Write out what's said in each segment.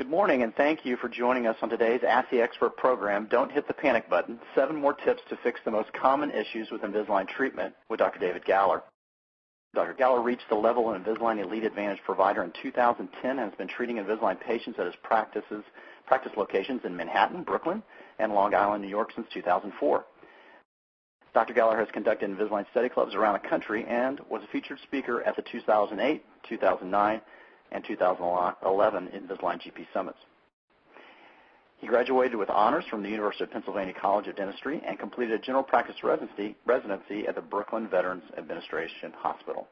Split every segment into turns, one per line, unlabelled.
Good morning, and thank you for joining us on today's Ask the Expert program, Don't Hit the Panic Button, Seven More Tips to Fix the Most Common Issues with Invisalign Treatment with Dr. David Galler. Dr. Galler reached the level of Invisalign Elite Advantage provider in 2010 and has been treating Invisalign patients at his practices, practice locations in Manhattan, Brooklyn, and Long Island, New York since 2004. Dr. Galler has conducted Invisalign study clubs around the country and was a featured speaker at the 2008, 2009, and 2011 Invisalign GP Summits. He graduated with honors from the University of Pennsylvania College of Dentistry and completed a general practice residency, residency at the Brooklyn Veterans Administration Hospital.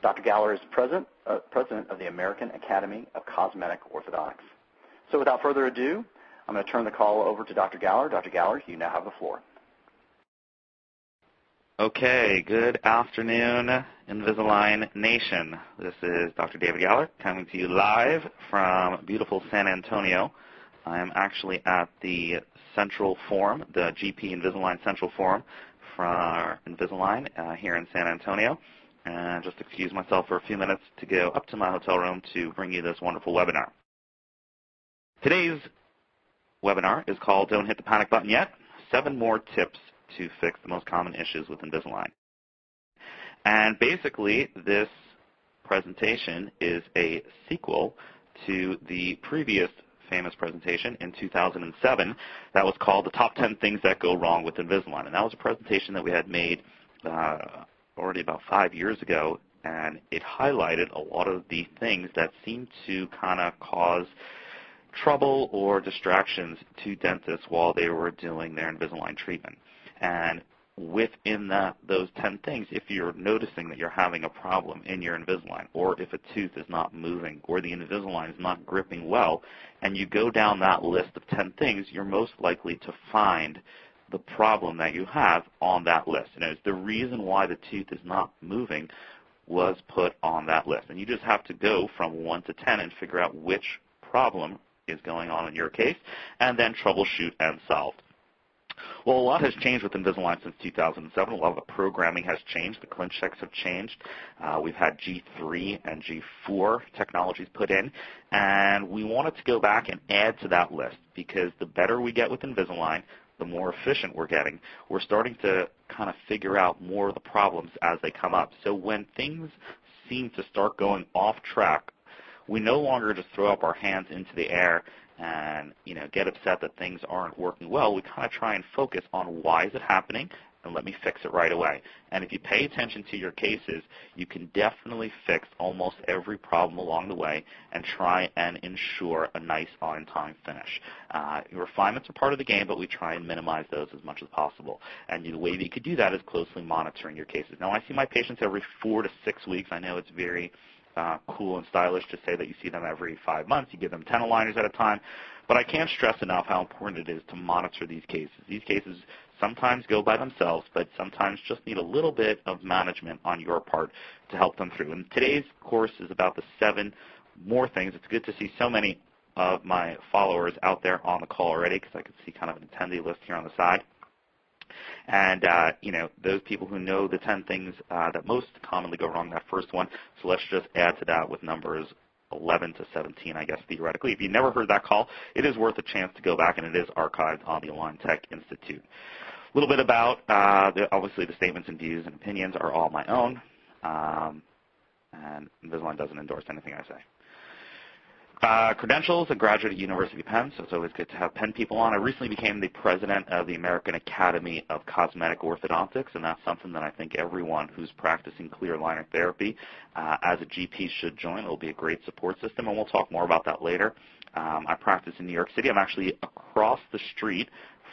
Dr. Galler is president, uh, president of the American Academy of Cosmetic Orthodontics. So without further ado, I'm going to turn the call over to Dr. Galler. Dr. Galler, you now have the floor.
Okay, good afternoon, Invisalign Nation. This is Dr. David Galler coming to you live from beautiful San Antonio. I am actually at the Central Forum, the GP Invisalign Central Forum for Invisalign uh, here in San Antonio. And just excuse myself for a few minutes to go up to my hotel room to bring you this wonderful webinar. Today's webinar is called Don't Hit the Panic Button Yet, Seven More Tips to fix the most common issues with Invisalign. And basically, this presentation is a sequel to the previous famous presentation in 2007 that was called The Top 10 Things That Go Wrong with Invisalign. And that was a presentation that we had made uh, already about five years ago, and it highlighted a lot of the things that seem to kind of cause trouble or distractions to dentists while they were doing their Invisalign treatment. And within those 10 things, if you're noticing that you're having a problem in your Invisalign, or if a tooth is not moving, or the Invisalign is not gripping well, and you go down that list of 10 things, you're most likely to find the problem that you have on that list. And it's the reason why the tooth is not moving was put on that list. And you just have to go from 1 to 10 and figure out which problem is going on in your case, and then troubleshoot and solve. Well, a lot has changed with Invisalign since 2007. A lot of the programming has changed. The ClinChecks have changed. Uh, we've had G3 and G4 technologies put in, and we wanted to go back and add to that list because the better we get with Invisalign, the more efficient we're getting. We're starting to kind of figure out more of the problems as they come up. So when things seem to start going off track, we no longer just throw up our hands into the air and you know get upset that things aren't working well, we kind of try and focus on why is it happening and let me fix it right away. And if you pay attention to your cases, you can definitely fix almost every problem along the way and try and ensure a nice on-time finish. Uh, refinements are part of the game, but we try and minimize those as much as possible. And the way that you could do that is closely monitoring your cases. Now, I see my patients every four to six weeks. I know it's very uh, cool and stylish to say that you see them every five months. You give them 10 aligners at a time. But I can't stress enough how important it is to monitor these cases. These cases sometimes go by themselves, but sometimes just need a little bit of management on your part to help them through. And today's course is about the seven more things. It's good to see so many of my followers out there on the call already because I can see kind of an attendee list here on the side. And, uh, you know, those people who know the 10 things uh, that most commonly go wrong, that first one. So let's just add to that with numbers 11 to 17, I guess, theoretically. If you never heard that call, it is worth a chance to go back, and it is archived on the Align Tech Institute. A little bit about, uh, the, obviously, the statements and views and opinions are all my own, um, and Invisalign doesn't endorse anything I say. Uh, credentials, a graduate at University of Penn, so it's always good to have Penn people on. I recently became the president of the American Academy of Cosmetic Orthodontics, and that's something that I think everyone who's practicing clear aligner therapy uh, as a GP should join. It will be a great support system, and we'll talk more about that later. Um, I practice in New York City. I'm actually across the street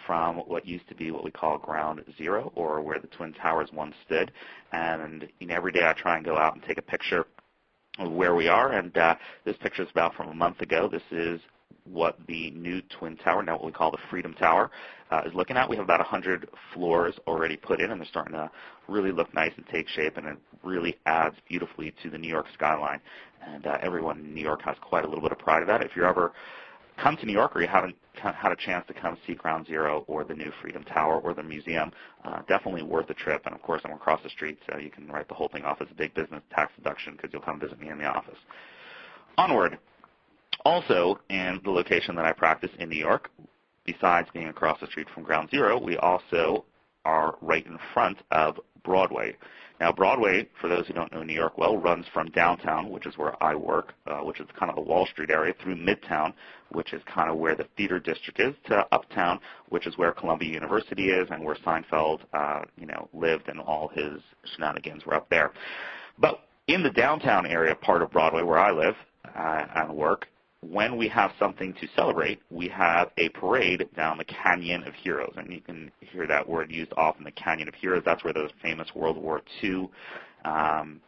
from what used to be what we call Ground Zero, or where the Twin Towers once stood. And you know, every day I try and go out and take a picture where we are. And uh, this picture is about from a month ago. This is what the new Twin Tower, now what we call the Freedom Tower, uh, is looking at. We have about 100 floors already put in, and they're starting to really look nice and take shape, and it really adds beautifully to the New York skyline. And uh, everyone in New York has quite a little bit of pride of that. If you're ever come to New York or you haven't had a chance to come see Ground Zero or the new Freedom Tower or the museum, uh, definitely worth a trip. And of course, I'm across the street, so you can write the whole thing off as a big business tax deduction because you'll come visit me in the office. Onward. Also, in the location that I practice in New York, besides being across the street from Ground Zero, we also are right in front of Broadway. Now, Broadway, for those who don't know New York well, runs from downtown, which is where I work, uh, which is kind of the Wall Street area, through Midtown, which is kind of where the theater district is, to Uptown, which is where Columbia University is and where Seinfeld, uh, you know, lived and all his shenanigans were up there. But in the downtown area part of Broadway, where I live uh, and work, when we have something to celebrate, we have a parade down the Canyon of Heroes. And you can hear that word used often, the Canyon of Heroes. That's where those famous World War II um,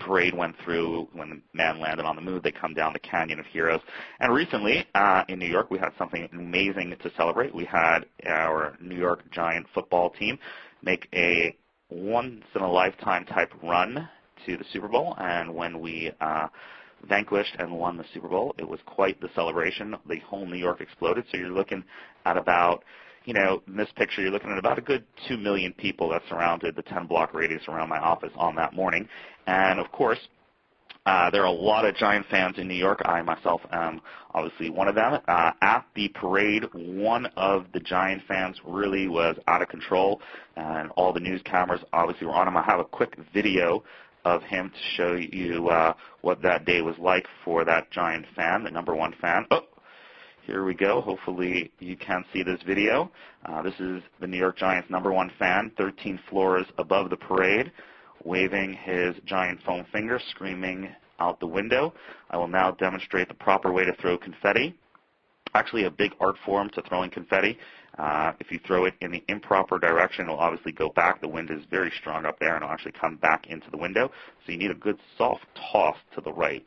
parade went through when the man landed on the moon. They come down the Canyon of Heroes. And recently, uh, in New York, we had something amazing to celebrate. We had our New York Giant football team make a once-in-a-lifetime type run to the Super Bowl. And when we uh, vanquished and won the Super Bowl. It was quite the celebration. The whole New York exploded. So you're looking at about, you know, in this picture, you're looking at about a good 2 million people that surrounded the 10 block radius around my office on that morning. And of course, uh, there are a lot of Giant fans in New York. I myself am obviously one of them. Uh, at the parade, one of the Giant fans really was out of control, and all the news cameras obviously were on him. I have a quick video of him to show you uh, what that day was like for that Giant fan, the number one fan. Oh, here we go. Hopefully you can see this video. Uh, this is the New York Giants number one fan, 13 floors above the parade, waving his giant foam finger, screaming out the window. I will now demonstrate the proper way to throw confetti. Actually, a big art form to throwing confetti. Uh, if you throw it in the improper direction, it'll obviously go back. The wind is very strong up there, and it'll actually come back into the window. So you need a good soft toss to the right.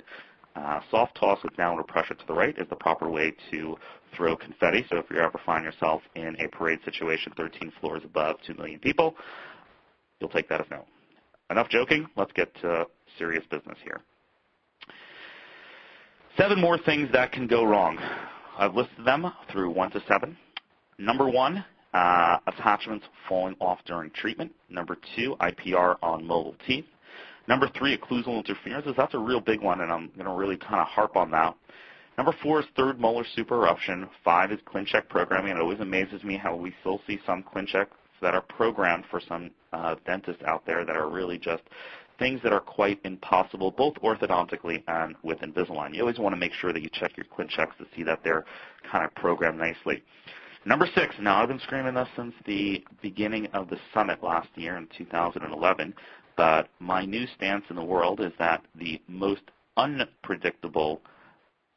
Uh, soft toss with downward pressure to the right is the proper way to throw confetti. So if you ever find yourself in a parade situation 13 floors above 2 million people, you'll take that as no. Enough joking. Let's get to serious business here. Seven more things that can go wrong. I've listed them through 1 to 7. Number one, uh, attachments falling off during treatment. Number two, IPR on mobile teeth. Number three, occlusal interferences. That's a real big one, and I'm going to really kind of harp on that. Number four is third molar supereruption. Five is ClinCheck programming. It always amazes me how we still see some ClinChecks that are programmed for some uh, dentists out there that are really just things that are quite impossible, both orthodontically and with Invisalign. You always want to make sure that you check your ClinChecks to see that they're kind of programmed nicely. Number six, now I've been screaming this since the beginning of the summit last year in 2011, but my new stance in the world is that the most unpredictable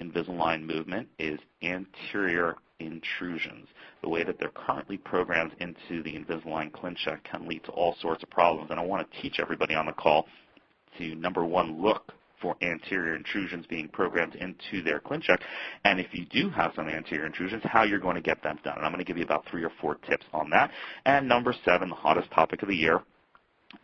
Invisalign movement is anterior intrusions. The way that they're currently programmed into the Invisalign ClinCheck can lead to all sorts of problems, and I want to teach everybody on the call to, number one, look for anterior intrusions being programmed into their ClinCheck. And if you do have some anterior intrusions, how you're going to get them done. And I'm going to give you about three or four tips on that. And number seven, the hottest topic of the year,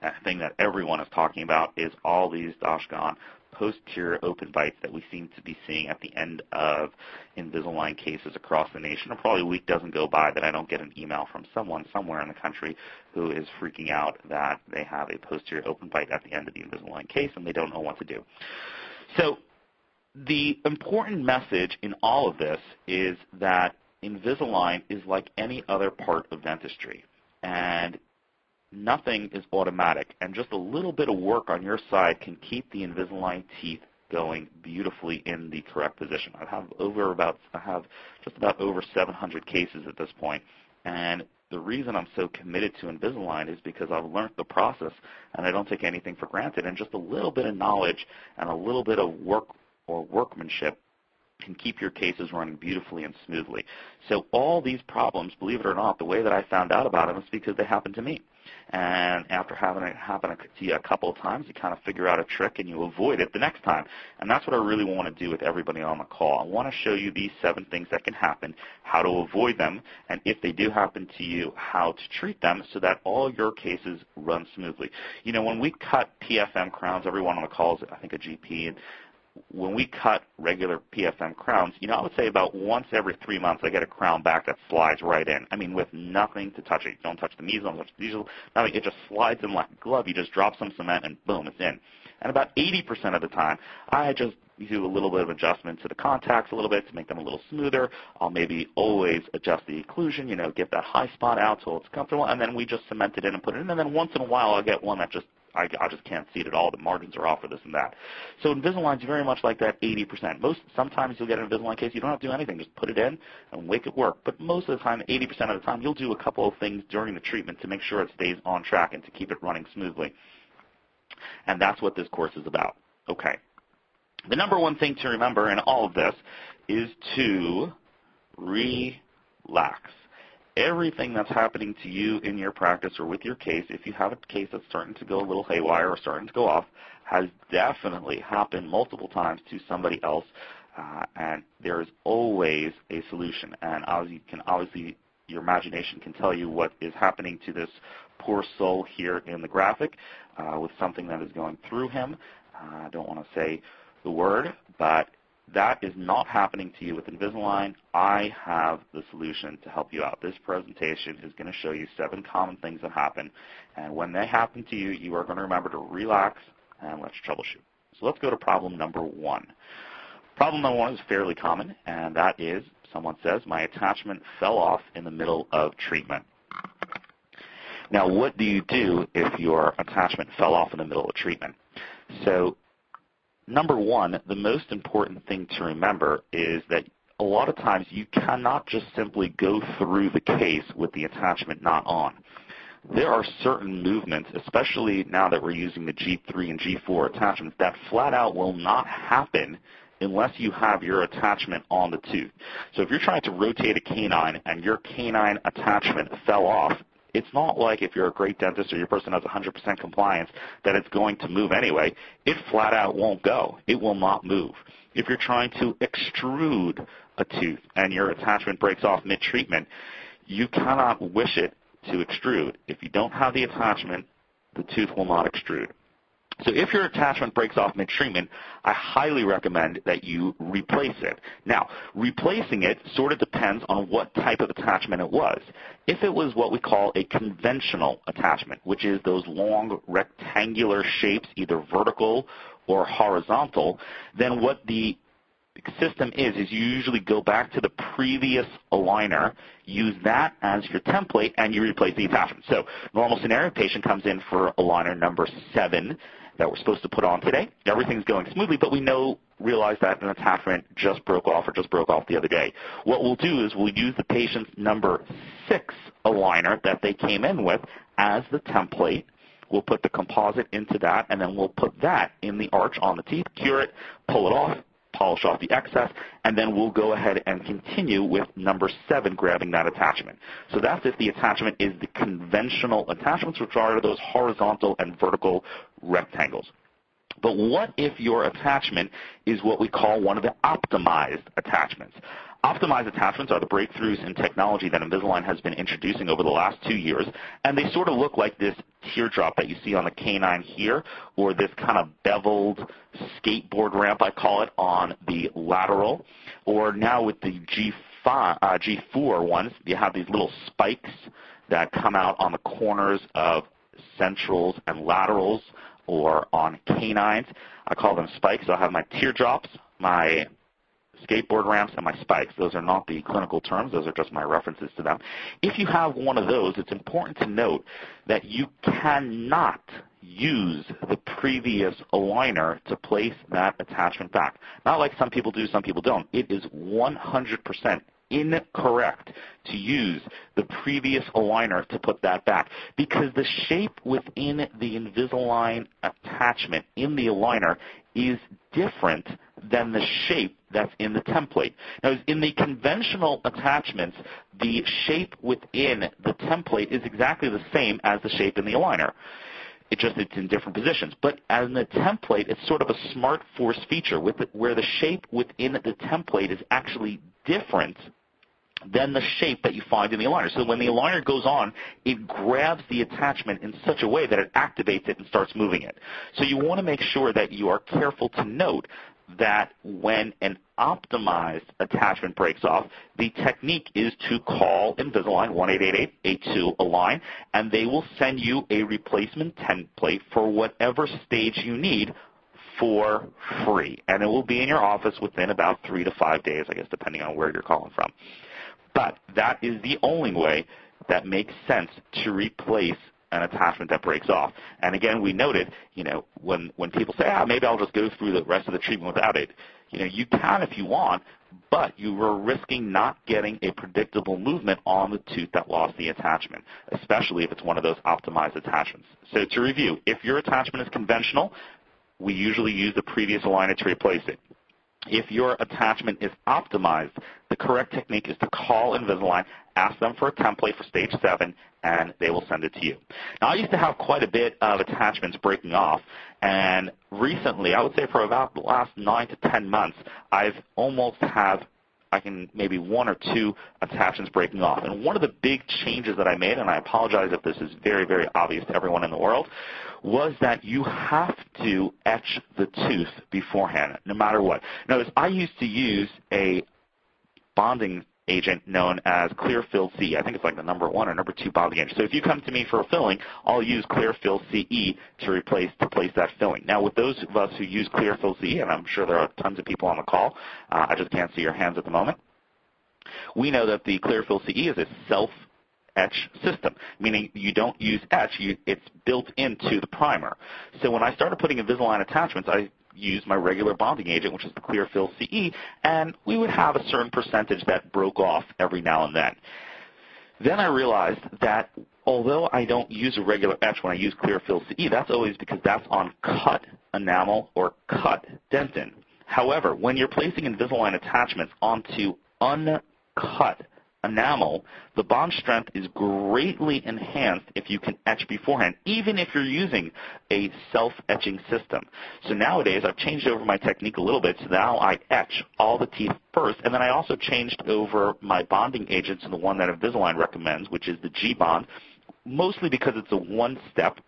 a thing that everyone is talking about is all these Doshgon posterior open bites that we seem to be seeing at the end of Invisalign cases across the nation. And probably a week doesn't go by that I don't get an email from someone somewhere in the country who is freaking out that they have a posterior open bite at the end of the Invisalign case and they don't know what to do. So the important message in all of this is that Invisalign is like any other part of dentistry. And nothing is automatic, and just a little bit of work on your side can keep the Invisalign teeth going beautifully in the correct position. I have over about I have just about over 700 cases at this point, and the reason I'm so committed to Invisalign is because I've learned the process and I don't take anything for granted. And just a little bit of knowledge and a little bit of work or workmanship can keep your cases running beautifully and smoothly. So all these problems, believe it or not, the way that I found out about them is because they happened to me. And after having it happen to you a couple of times, you kind of figure out a trick and you avoid it the next time. And that's what I really want to do with everybody on the call. I want to show you these seven things that can happen, how to avoid them, and if they do happen to you, how to treat them so that all your cases run smoothly. You know, when we cut PFM crowns, everyone on the call is, I think, a GP, and when we cut regular PFM crowns, you know, I would say about once every three months I get a crown back that slides right in. I mean, with nothing to touch it. Don't touch the mesials, don't touch the diesel, nothing. It just slides in like a glove. You just drop some cement and boom, it's in. And about 80% of the time, I just do a little bit of adjustment to the contacts a little bit to make them a little smoother. I'll maybe always adjust the occlusion, you know, get that high spot out so it's comfortable, and then we just cement it in and put it in. And then once in a while, I'll get one that just I, I just can't see it at all. The margins are off for this and that. So Invisalign is very much like that 80%. Most sometimes you'll get an Invisalign case, you don't have to do anything, just put it in and make it work. But most of the time, 80% of the time, you'll do a couple of things during the treatment to make sure it stays on track and to keep it running smoothly. And that's what this course is about. Okay. The number one thing to remember in all of this is to relax. Everything that's happening to you in your practice or with your case, if you have a case that's starting to go a little haywire or starting to go off, has definitely happened multiple times to somebody else, uh, and there is always a solution. And you can obviously, your imagination can tell you what is happening to this poor soul here in the graphic uh, with something that is going through him. Uh, I don't want to say the word, but that is not happening to you with Invisalign. I have the solution to help you out. This presentation is going to show you seven common things that happen. And when they happen to you, you are going to remember to relax and let's troubleshoot. So let's go to problem number one. Problem number one is fairly common, and that is someone says, my attachment fell off in the middle of treatment. Now, what do you do if your attachment fell off in the middle of treatment? So number one, the most important thing to remember is that a lot of times you cannot just simply go through the case with the attachment not on. There are certain movements, especially now that we're using the G3 and G4 attachments, that flat out will not happen unless you have your attachment on the tooth. So if you're trying to rotate a canine and your canine attachment fell off, it's not like if you're a great dentist or your person has 100% compliance that it's going to move anyway. It flat out won't go. It will not move. If you're trying to extrude a tooth and your attachment breaks off mid-treatment, you cannot wish it to extrude. If you don't have the attachment, the tooth will not extrude. So if your attachment breaks off mid-treatment, I highly recommend that you replace it. Now, replacing it sort of depends on what type of attachment it was. If it was what we call a conventional attachment, which is those long rectangular shapes, either vertical or horizontal, then what the system is, is you usually go back to the previous aligner, use that as your template, and you replace the attachment. So normal scenario, patient comes in for aligner number seven that we're supposed to put on today. Everything's going smoothly, but we know, realize that an attachment just broke off or just broke off the other day. What we'll do is we'll use the patient's number six aligner that they came in with as the template. We'll put the composite into that, and then we'll put that in the arch on the teeth, cure it, pull it off, polish off the excess, and then we'll go ahead and continue with number seven, grabbing that attachment. So that's if the attachment is the conventional attachments, which are those horizontal and vertical rectangles. But what if your attachment is what we call one of the optimized attachments? Optimized attachments are the breakthroughs in technology that Invisalign has been introducing over the last two years, and they sort of look like this teardrop that you see on the canine here, or this kind of beveled skateboard ramp, I call it, on the lateral, or now with the G5, uh, G4 ones, you have these little spikes that come out on the corners of centrals and laterals or on canines. I call them spikes. I'll have my teardrops, my skateboard ramps, and my spikes. Those are not the clinical terms. Those are just my references to them. If you have one of those, it's important to note that you cannot use the previous aligner to place that attachment back. Not like some people do, some people don't. It is 100% incorrect to use the previous aligner to put that back because the shape within the Invisalign attachment in the aligner is different than the shape that's in the template. Now, in the conventional attachments, the shape within the template is exactly the same as the shape in the aligner. It just it's in different positions. But in the template, it's sort of a smart force feature the, where the shape within the template is actually different than the shape that you find in the aligner. So when the aligner goes on, it grabs the attachment in such a way that it activates it and starts moving it. So you want to make sure that you are careful to note that when an optimized attachment breaks off, the technique is to call Invisalign 1-888-82-ALIGN, and they will send you a replacement template for whatever stage you need for free, and it will be in your office within about three to five days, I guess, depending on where you're calling from. But that is the only way that makes sense to replace an attachment that breaks off. And again, we noted, you know, when, when people say, ah, maybe I'll just go through the rest of the treatment without it, you know, you can if you want, but you are risking not getting a predictable movement on the tooth that lost the attachment, especially if it's one of those optimized attachments. So to review, if your attachment is conventional, we usually use the previous aligner to replace it. If your attachment is optimized, the correct technique is to call Invisalign, ask them for a template for stage 7, and they will send it to you. Now, I used to have quite a bit of attachments breaking off, and recently, I would say for about the last 9 to 10 months, I've almost have I can maybe one or two attachments breaking off. And one of the big changes that I made, and I apologize if this is very, very obvious to everyone in the world, was that you have to etch the tooth beforehand, no matter what. Notice I used to use a bonding agent known as Clearfil SE. I think it's like the number one or number two bonding agent. So if you come to me for a filling, I'll use Clearfil SE to replace to place that filling. Now, with those of us who use Clearfil SE, and I'm sure there are tons of people on the call, uh, I just can't see your hands at the moment. We know that the Clearfil SE is a self etch system, meaning you don't use etch, you, it's built into the primer. So when I started putting Invisalign attachments, I used my regular bonding agent, which is the Clearfil SE, and we would have a certain percentage that broke off every now and then. Then I realized that although I don't use a regular etch when I use Clearfil SE, that's always because that's on cut enamel or cut dentin. However, when you're placing Invisalign attachments onto uncut enamel, the bond strength is greatly enhanced if you can etch beforehand, even if you're using a self-etching system. So nowadays, I've changed over my technique a little bit, so now I etch all the teeth first, and then I also changed over my bonding agent to the one that Invisalign recommends, which is the G-Bond, mostly because it's a one-step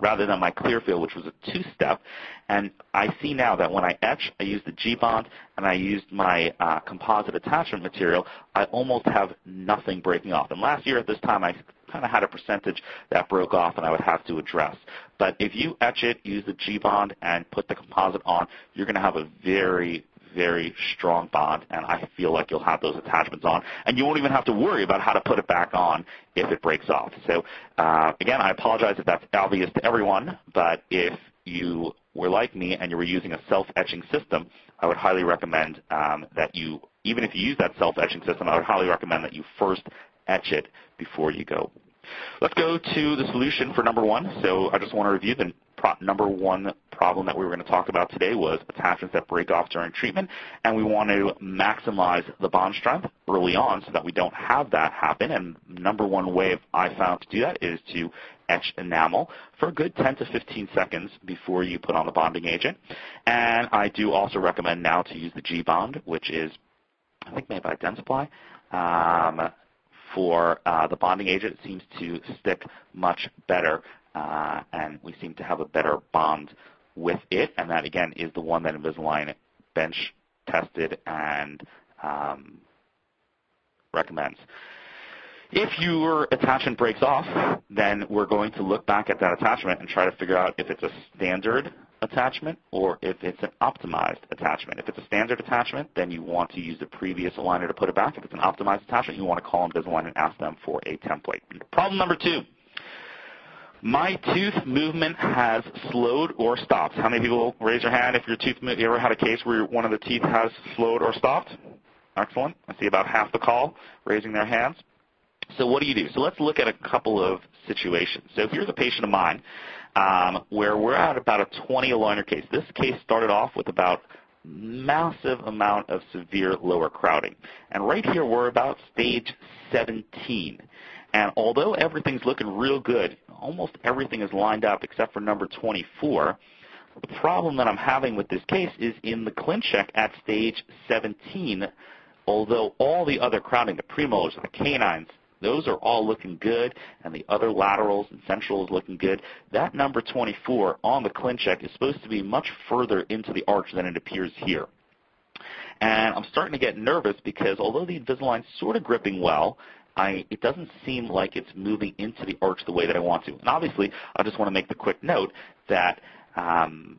rather than my Clearfil, which was a two-step. And I see now that when I etch, I use the G-Bond and I used my uh, composite attachment material, I almost have nothing breaking off. And last year at this time, I kind of had a percentage that broke off and I would have to address. But if you etch it, use the G-Bond, and put the composite on, you're going to have a very, very strong bond, and I feel like you'll have those attachments on, and you won't even have to worry about how to put it back on if it breaks off. So uh, again, I apologize if that's obvious to everyone, but if you were like me and you were using a self-etching system, I would highly recommend um, that you, even if you use that self-etching system, I would highly recommend that you first etch it before you go. Let's go to the solution for number one. So I just want to review the number one problem that we were going to talk about today was attachments that break off during treatment, and we want to maximize the bond strength early on so that we don't have that happen. And number one way I found to do that is to etch enamel for a good 10 to 15 seconds before you put on the bonding agent. And I do also recommend now to use the G-Bond, which is, I think made by Dentsply. Um, for uh, the bonding agent, it seems to stick much better, and we seem to have a better bond with it. And that again is the one that Invisalign bench tested and um, recommends. If your attachment breaks off, then we're going to look back at that attachment and try to figure out if it's a standard attachment or if it's an optimized attachment. If it's a standard attachment, then you want to use the previous aligner to put it back. If it's an optimized attachment, you want to call Invisalign and ask them for a template. Problem number two. My tooth movement has slowed or stopped. How many people raise your hand if your tooth you ever had a case where one of the teeth has slowed or stopped? Excellent. I see about half the call raising their hands. So what do you do? So let's look at a couple of situations. So here's a patient of mine um, where we're at about a 20 aligner case. This case started off with about massive amount of severe lower crowding. And right here we're about stage 17. And although everything's looking real good, almost everything is lined up except for number 24, the problem that I'm having with this case is in the ClinCheck at stage 17, although all the other crowding, the premolars, the canines, those are all looking good, and the other laterals and central is looking good. That number 24 on the ClinCheck is supposed to be much further into the arch than it appears here. And I'm starting to get nervous because although the Invisalign's sort of gripping well, I, it doesn't seem like it's moving into the arch the way that I want to. And obviously, I just want to make the quick note that um,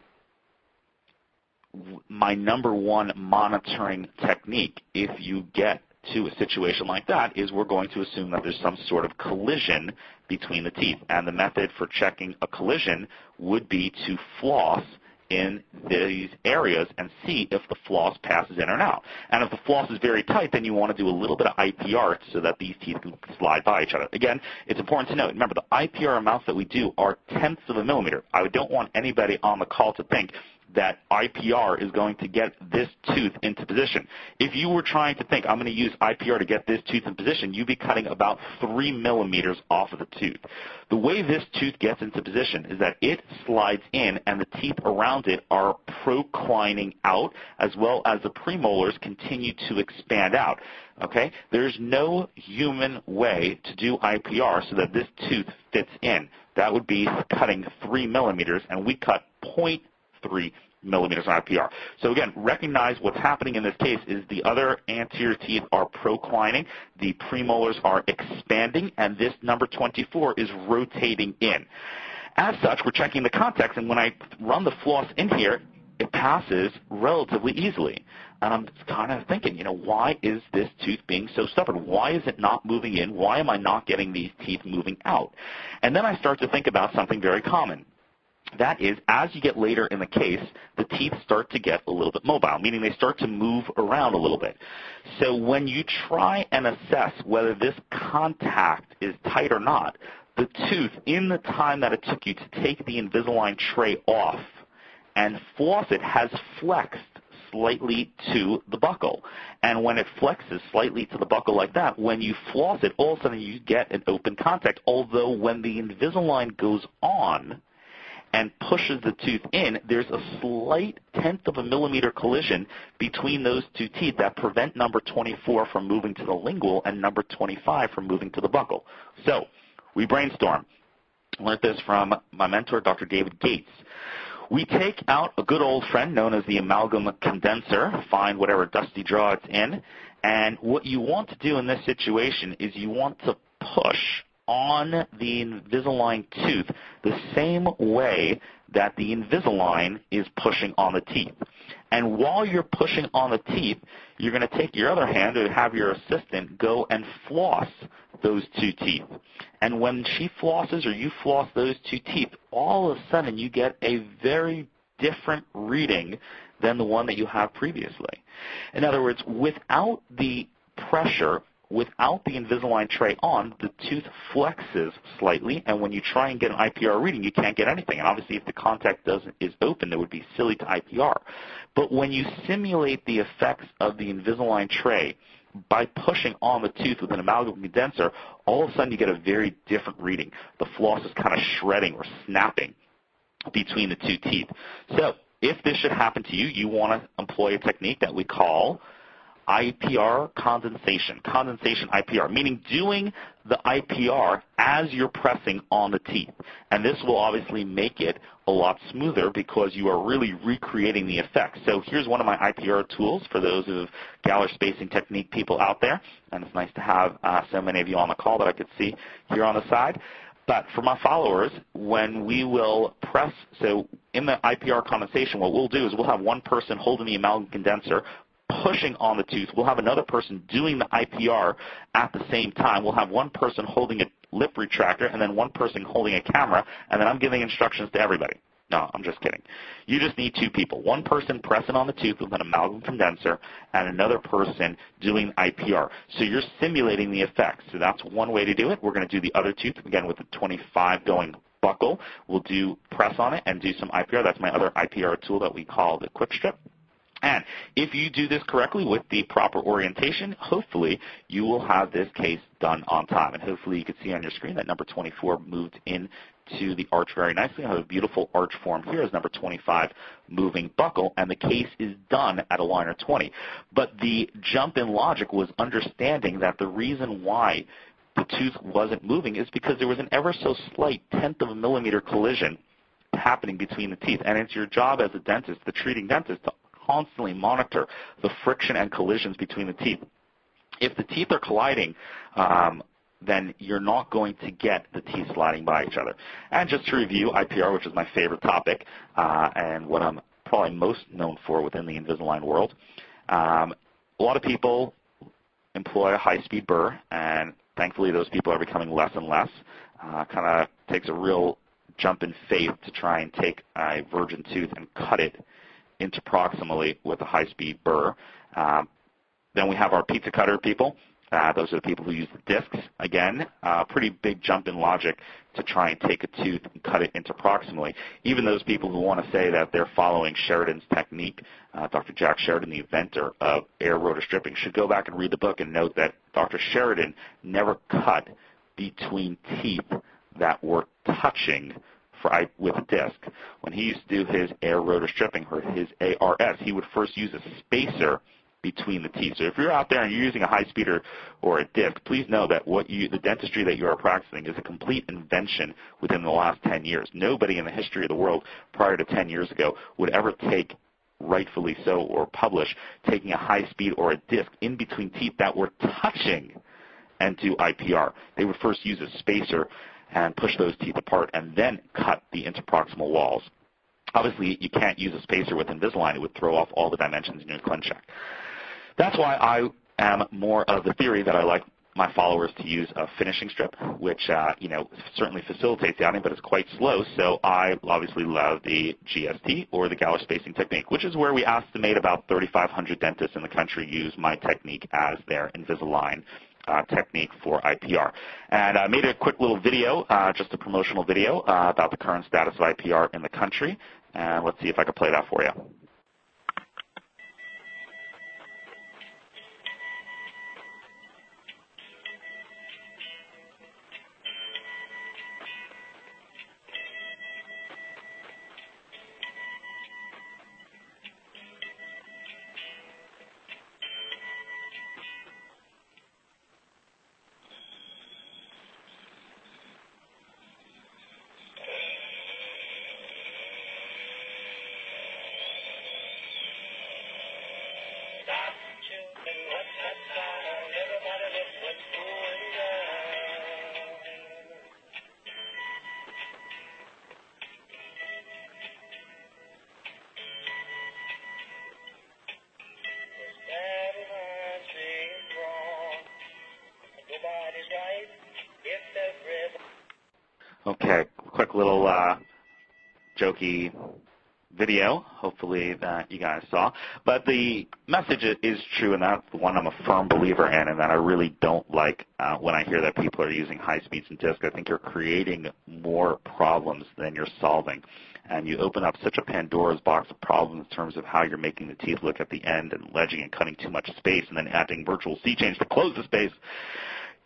my number one monitoring technique if you get to a situation like that is we're going to assume that there's some sort of collision between the teeth. And the method for checking a collision would be to floss in these areas and see if the floss passes in or out. And if the floss is very tight, then you want to do a little bit of IPR so that these teeth can slide by each other. Again, it's important to note, remember the IPR amounts that we do are tenths of a millimeter. I don't want anybody on the call to think that IPR is going to get this tooth into position. If you were trying to think, I'm going to use IPR to get this tooth in position, you'd be cutting about 3 millimeters off of the tooth. The way this tooth gets into position is that it slides in and the teeth around it are proclining out as well as the premolars continue to expand out. Okay? There's no human way to do IPR so that this tooth fits in. That would be cutting 3 millimeters, and we cut 0.3 3 millimeters on IPR. So again, recognize what's happening in this case is the other anterior teeth are proclining, the premolars are expanding, and this number 24 is rotating in. As such, we're checking the context, and when I run the floss in here, it passes relatively easily. And I'm kind of thinking, you know, why is this tooth being so stubborn? Why is it not moving in? Why am I not getting these teeth moving out? And then I start to think about something very common that is, as you get later in the case, the teeth start to get a little bit mobile, meaning they start to move around a little bit. So when you try and assess whether this contact is tight or not, the tooth, in the time that it took you to take the Invisalign tray off and floss it, has flexed slightly to the buccal. And when it flexes slightly to the buccal like that, when you floss it, all of a sudden you get an open contact. Although when the Invisalign goes on, and pushes the tooth in, there's a slight tenth of a millimeter collision between those two teeth that prevent number 24 from moving to the lingual and number 25 from moving to the buccal. So we brainstorm. Learned this from my mentor, Dr. David Gates. We take out a good old friend known as the amalgam condenser, find whatever dusty drawer it's in, and what you want to do in this situation is you want to push on the Invisalign tooth the same way that the Invisalign is pushing on the teeth. And while you're pushing on the teeth, you're going to take your other hand and have your assistant go and floss those two teeth. And when she flosses or you floss those two teeth, all of a sudden you get a very different reading than the one that you have previously. In other words, without the pressure without the Invisalign tray on, the tooth flexes slightly, and when you try and get an IPR reading, you can't get anything. And obviously, if the contact doesn't is open, it would be silly to IPR. But when you simulate the effects of the Invisalign tray by pushing on the tooth with an amalgam condenser, all of a sudden you get a very different reading. The floss is kind of shredding or snapping between the two teeth. So if this should happen to you, you want to employ a technique that we call IPR condensation, condensation IPR, meaning doing the IPR as you're pressing on the teeth. And this will obviously make it a lot smoother because you are really recreating the effect. So here's one of my IPR tools for those of Galler spacing technique people out there. And it's nice to have uh, so many of you on the call that I could see here on the side. But for my followers, when we will press, so in the IPR condensation, what we'll do is we'll have one person holding the amalgam condenser, pushing on the tooth. We'll have another person doing the IPR at the same time. We'll have one person holding a lip retractor and then one person holding a camera, and then I'm giving instructions to everybody. No, I'm just kidding. You just need two people. One person pressing on the tooth with an amalgam condenser and another person doing IPR. So you're simulating the effects. So that's one way to do it. We're going to do the other tooth, again, with the 25 going buccal. We'll do press on it and do some IPR. That's my other IPR tool that we call the quick strip. And if you do this correctly with the proper orientation, hopefully you will have this case done on time. And hopefully you can see on your screen that number 24 moved in to the arch very nicely. I have a beautiful arch form here as number 25 moving buccal, and the case is done at aligner 20. But the jump in logic was understanding that the reason why the tooth wasn't moving is because there was an ever so slight tenth of a millimeter collision happening between the teeth. And it's your job as a dentist, the treating dentist, to constantly monitor the friction and collisions between the teeth. If the teeth are colliding, um, then you're not going to get the teeth sliding by each other. And just to review IPR, which is my favorite topic, uh, and what I'm probably most known for within the Invisalign world. Um, a lot of people employ a high-speed burr, and thankfully those people are becoming less and less. Uh, kind of takes a real jump in faith to try and take a virgin tooth and cut it interproximally with a high-speed burr. Um, then we have our pizza cutter people. Uh, those are the people who use the discs. Again, uh, pretty big jump in logic to try and take a tooth and cut it interproximally. Even those people who want to say that they're following Sheridan's technique, uh, Dr. Jack Sheridan, the inventor of air rotor stripping, should go back and read the book and note that Dr. Sheridan never cut between teeth that were touching for, with a disc. When he used to do his air rotor stripping or his ARS, he would first use a spacer between the teeth. So if you're out there and you're using a high speeder or a disc, please know that what you, the dentistry that you are practicing is a complete invention within the last 10 years. Nobody in the history of the world prior to 10 years ago would ever take rightfully so or publish taking a high speed or a disc in between teeth that were touching and do IPR. They would first use a spacer and push those teeth apart and then cut the interproximal walls. Obviously, you can't use a spacer with Invisalign. It would throw off all the dimensions in your ClinCheck. That's why I am more of the theory that I like my followers to use a finishing strip, which uh, you know certainly facilitates the outing, but it's quite slow. So I obviously love the GST or the Galler spacing technique, which is where we estimate about 3,500 dentists in the country use my technique as their Invisalign technique for IPR. And I made a quick little video, uh, just a promotional video uh, about the current status of IPR in the country. And let's see if I can play that for you. Video, hopefully that you guys saw. But the message is true, and that's the one I'm a firm believer in, and that I really don't like uh, when I hear that people are using high speeds and disc. I think you're creating more problems than you're solving. And you open up such a Pandora's box of problems in terms of how you're making the teeth look at the end and ledging and cutting too much space and then adding virtual C chain to close the space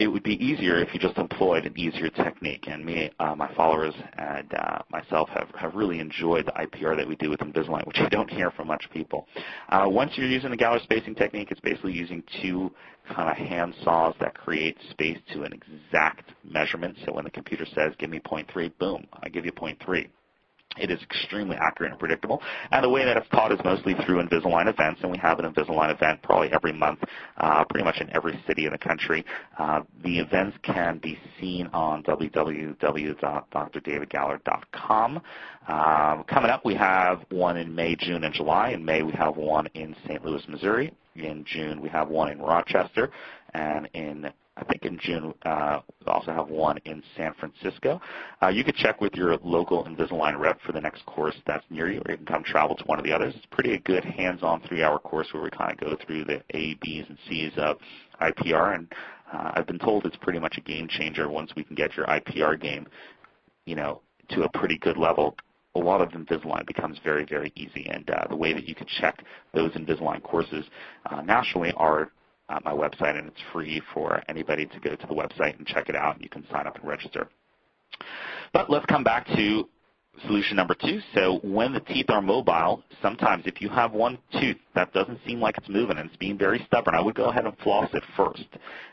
it would be easier if you just employed an easier technique. And me, uh, my followers, and uh, myself have, have really enjoyed the IPR that we do with Invisalign, which you don't hear from much people. Uh, once you're using the Galler spacing technique, it's basically using two kind of hand saws that create space to an exact measurement. So when the computer says, give me 0.3, boom, I give you 0.3. It is extremely accurate and predictable. And the way that it's taught is mostly through Invisalign events, and we have an Invisalign event probably every month, uh, pretty much in every city in the country. Uh, the events can be seen on www.drdavidgaller.com. Um, coming up, we have one in May, June, and July. In May, we have one in St. Louis, Missouri. In June, we have one in Rochester. And in I think in June uh, we also have one in San Francisco. Uh, you could check with your local Invisalign rep for the next course that's near you, or you can come travel to one of the others. It's pretty a good hands-on three-hour course where we kind of go through the A, B's, and C's of IPR, and uh, I've been told it's pretty much a game changer once we can get your IPR game, you know, to a pretty good level a lot of Invisalign becomes very, very easy. And uh, the way that you can check those Invisalign courses uh, nationally are at my website, and it's free for anybody to go to the website and check it out. You can sign up and register. But let's come back to Solution number two, so when the teeth are mobile, sometimes if you have one tooth that doesn't seem like it's moving and it's being very stubborn, I would go ahead and floss it first.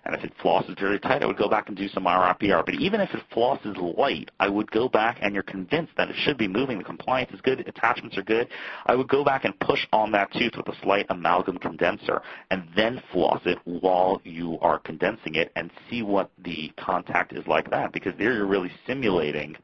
And if it flosses very tight, I would go back and do some RIPR. But even if it flosses light, I would go back and you're convinced that it should be moving, the compliance is good, attachments are good, I would go back and push on that tooth with a slight amalgam condenser and then floss it while you are condensing it and see what the contact is like that because there you're really simulating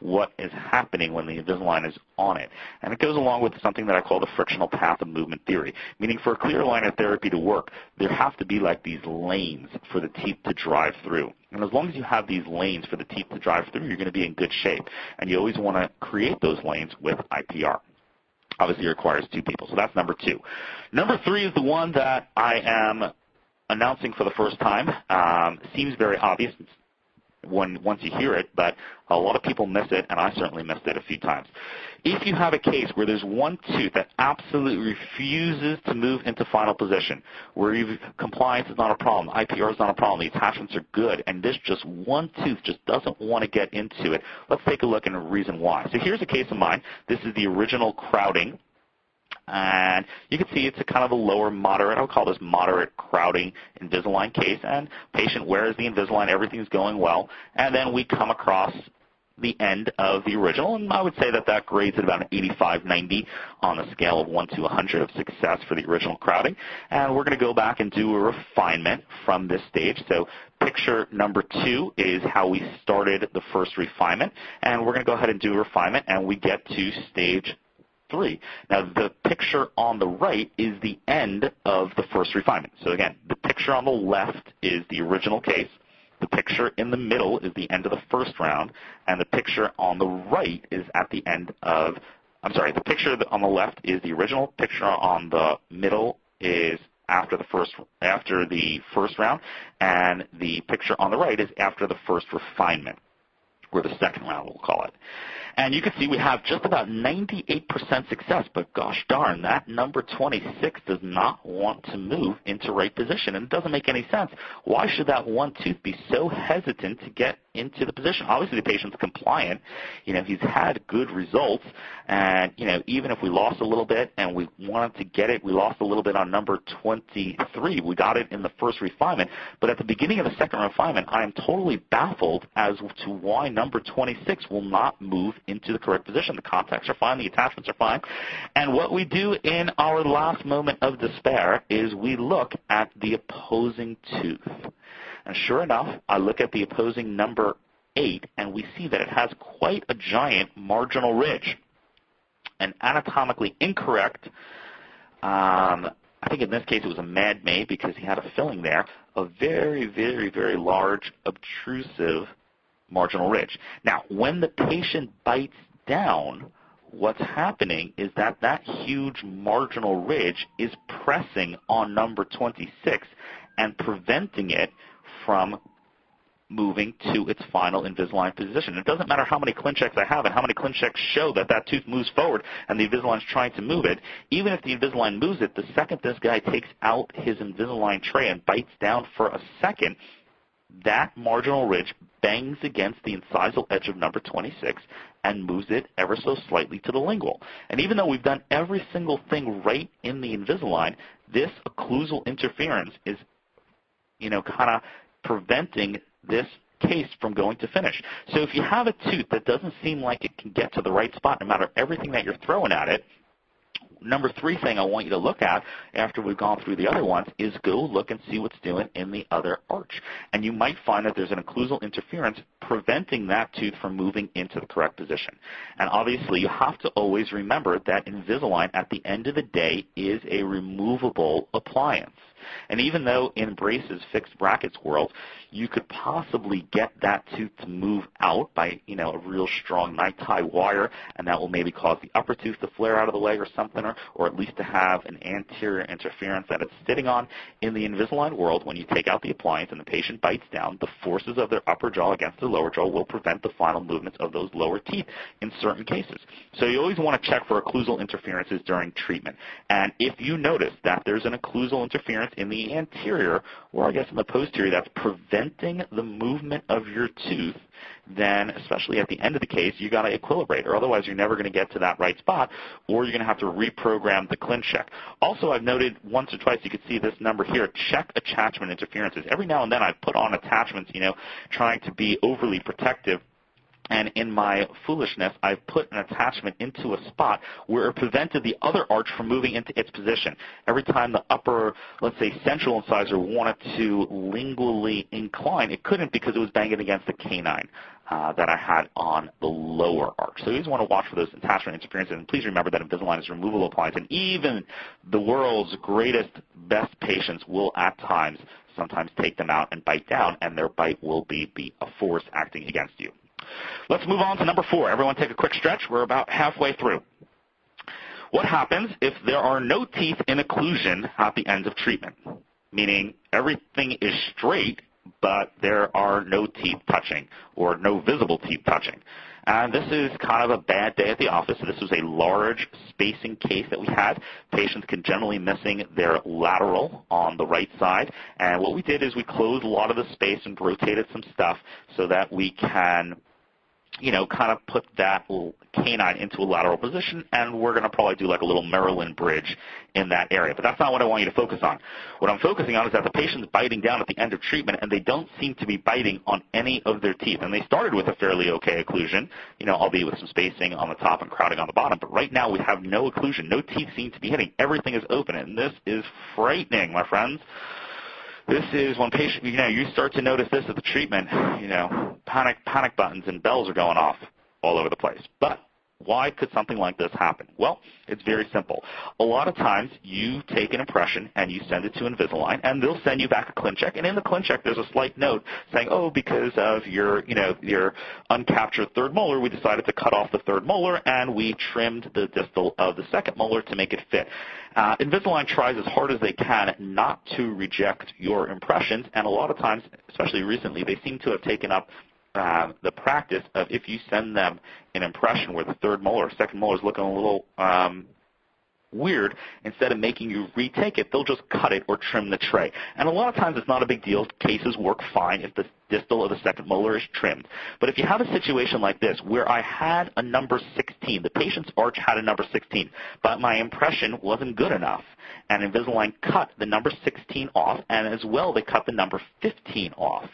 what is happening when the Invisalign is on it. And it goes along with something that I call the frictional path of movement theory, meaning for a clear aligner therapy to work, there have to be like these lanes for the teeth to drive through. And as long as you have these lanes for the teeth to drive through, you're going to be in good shape. And you always want to create those lanes with IPR obviously it requires two people. So that's number two. Number three is the one that I am announcing for the first time. Um, seems very obvious when once you hear it, but a lot of people miss it, and I certainly missed it a few times. If you have a case where there's one tooth that absolutely refuses to move into final position, where compliance is not a problem, IPR is not a problem, the attachments are good, and this just one tooth just doesn't want to get into it, let's take a look and a reason why. So here's a case of mine. This is the original crowding and you can see it's a kind of a lower moderate, I would call this moderate crowding Invisalign case. And patient wears the Invisalign, everything's going well. And then we come across the end of the original, and I would say that that grades at about an 85, 90 on a scale of 1 to 100 of success for the original crowding. And we're going to go back and do a refinement from this stage. So picture number two is how we started the first refinement, and we're going to go ahead and do a refinement, and we get to stage three. Now, the picture on the right is the end of the first refinement. So again, the picture on the left is the original case. The picture in the middle is the end of the first round, and the picture on the right is at the end of, I'm sorry, the picture on the left is the original picture on the middle is after the first after the first round, and the picture on the right is after the first refinement, or the second round, we'll call it. And you can see we have just about 98% success, but gosh darn, that number 26 does not want to move into right position, and it doesn't make any sense. Why should that one tooth be so hesitant to get into the position. Obviously, the patient's compliant. You know, he's had good results, and you know, even if we lost a little bit and we wanted to get it, we lost a little bit on number 23. We got it in the first refinement, but at the beginning of the second refinement, I am totally baffled as to why number 26 will not move into the correct position. The contacts are fine, the attachments are fine, and what we do in our last moment of despair is we look at the opposing tooth. And sure enough, I look at the opposing number 8, and we see that it has quite a giant marginal ridge. An anatomically incorrect, um, I think in this case it was a mad made because he had a filling there, a very, very, very large, obtrusive marginal ridge. Now, when the patient bites down, what's happening is that that huge marginal ridge is pressing on number 26 and preventing it from moving to its final Invisalign position. It doesn't matter how many ClinChecks I have and how many ClinChecks show that that tooth moves forward and the Invisalign's trying to move it. Even if the Invisalign moves it, the second this guy takes out his Invisalign tray and bites down for a second, that marginal ridge bangs against the incisal edge of number 26 and moves it ever so slightly to the lingual. And even though we've done every single thing right in the Invisalign, this occlusal interference is, you know, kind of preventing this case from going to finish. So if you have a tooth that doesn't seem like it can get to the right spot no matter everything that you're throwing at it, number three thing I want you to look at after we've gone through the other ones is go look and see what's doing in the other arch. And you might find that there's an occlusal interference preventing that tooth from moving into the correct position. And obviously you have to always remember that Invisalign at the end of the day is a removable appliance. And even though in braces, fixed brackets world, you could possibly get that tooth to move out by, you know, a real strong night tie wire, and that will maybe cause the upper tooth to flare out of the way or something, or, or at least to have an anterior interference that it's sitting on. In the Invisalign world, when you take out the appliance and the patient bites down, the forces of their upper jaw against their lower jaw will prevent the final movements of those lower teeth in certain cases. So you always want to check for occlusal interferences during treatment. And if you notice that there's an occlusal interference in the anterior, or I guess in the posterior, that's preventing the movement of your tooth, then especially at the end of the case, you got to equilibrate, or otherwise you're never going to get to that right spot, or you're going to have to reprogram the ClinCheck. Also, I've noted once or twice, you can see this number here, check attachment interferences. Every now and then I put on attachments, you know, trying to be overly protective and in my foolishness, I've put an attachment into a spot where it prevented the other arch from moving into its position. Every time the upper, let's say, central incisor wanted to lingually incline, it couldn't because it was banging against the canine. uh, that I had on the lower arch. So you always want to watch for those attachment interferences. And please remember that Invisalign is a removable appliance, and even the world's greatest, best patients will at times sometimes take them out and bite down, and their bite will be, be a force acting against you. Let's move on to number four. Everyone take a quick stretch. We're about halfway through. What happens if there are no teeth in occlusion at the end of treatment? Meaning everything is straight, but there are no teeth touching or no visible teeth touching. And this is kind of a bad day at the office. This was a large spacing case that we had. Patients congenitally missing their lateral on the right side. And what we did is we closed a lot of the space and rotated some stuff so that we can you know, kind of put that canine into a lateral position, and we're going to probably do like a little Maryland bridge in that area. But that's not what I want you to focus on. What I'm focusing on is that the patient's biting down at the end of treatment, and they don't seem to be biting on any of their teeth. And they started with a fairly okay occlusion, you know, albeit with some spacing on the top and crowding on the bottom. But right now we have no occlusion. No teeth seem to be hitting. Everything is open, and this is frightening, my friends. This is when patient, you know, you start to notice this at the treatment, you know, panic, panic buttons and bells are going off all over the place. But why could something like this happen? Well, it's very simple. A lot of times you take an impression and you send it to Invisalign and they'll send you back a ClinCheck and in the ClinCheck there's a slight note saying, oh, because of your, you know, your uncaptured third molar, we decided to cut off the third molar and we trimmed the distal of the second molar to make it fit. Uh, Invisalign tries as hard as they can not to reject your impressions and a lot of times, especially recently, they seem to have taken up uh, the practice of if you send them an impression where the third molar or second molar is looking a little um, weird, instead of making you retake it, they'll just cut it or trim the tray. And a lot of times it's not a big deal. Cases work fine if the distal of the second molar is trimmed. But if you have a situation like this where I had a number 16, the patient's arch had a number 16, but my impression wasn't good enough, and Invisalign cut the number 16 off, and as well they cut the number 15 off.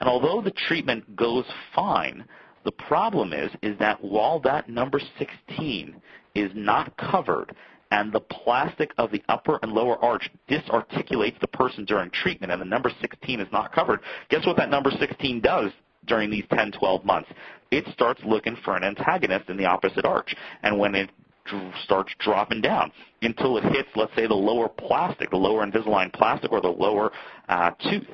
And although the treatment goes fine, the problem is, is that while that number 16 is not covered, and the plastic of the upper and lower arch disarticulates the person during treatment, and the number 16 is not covered, guess what that number 16 does during these 10, 12 months? It starts looking for an antagonist in the opposite arch. And when it starts dropping down until it hits, let's say, the lower plastic, the lower Invisalign plastic or the lower uh, tooth.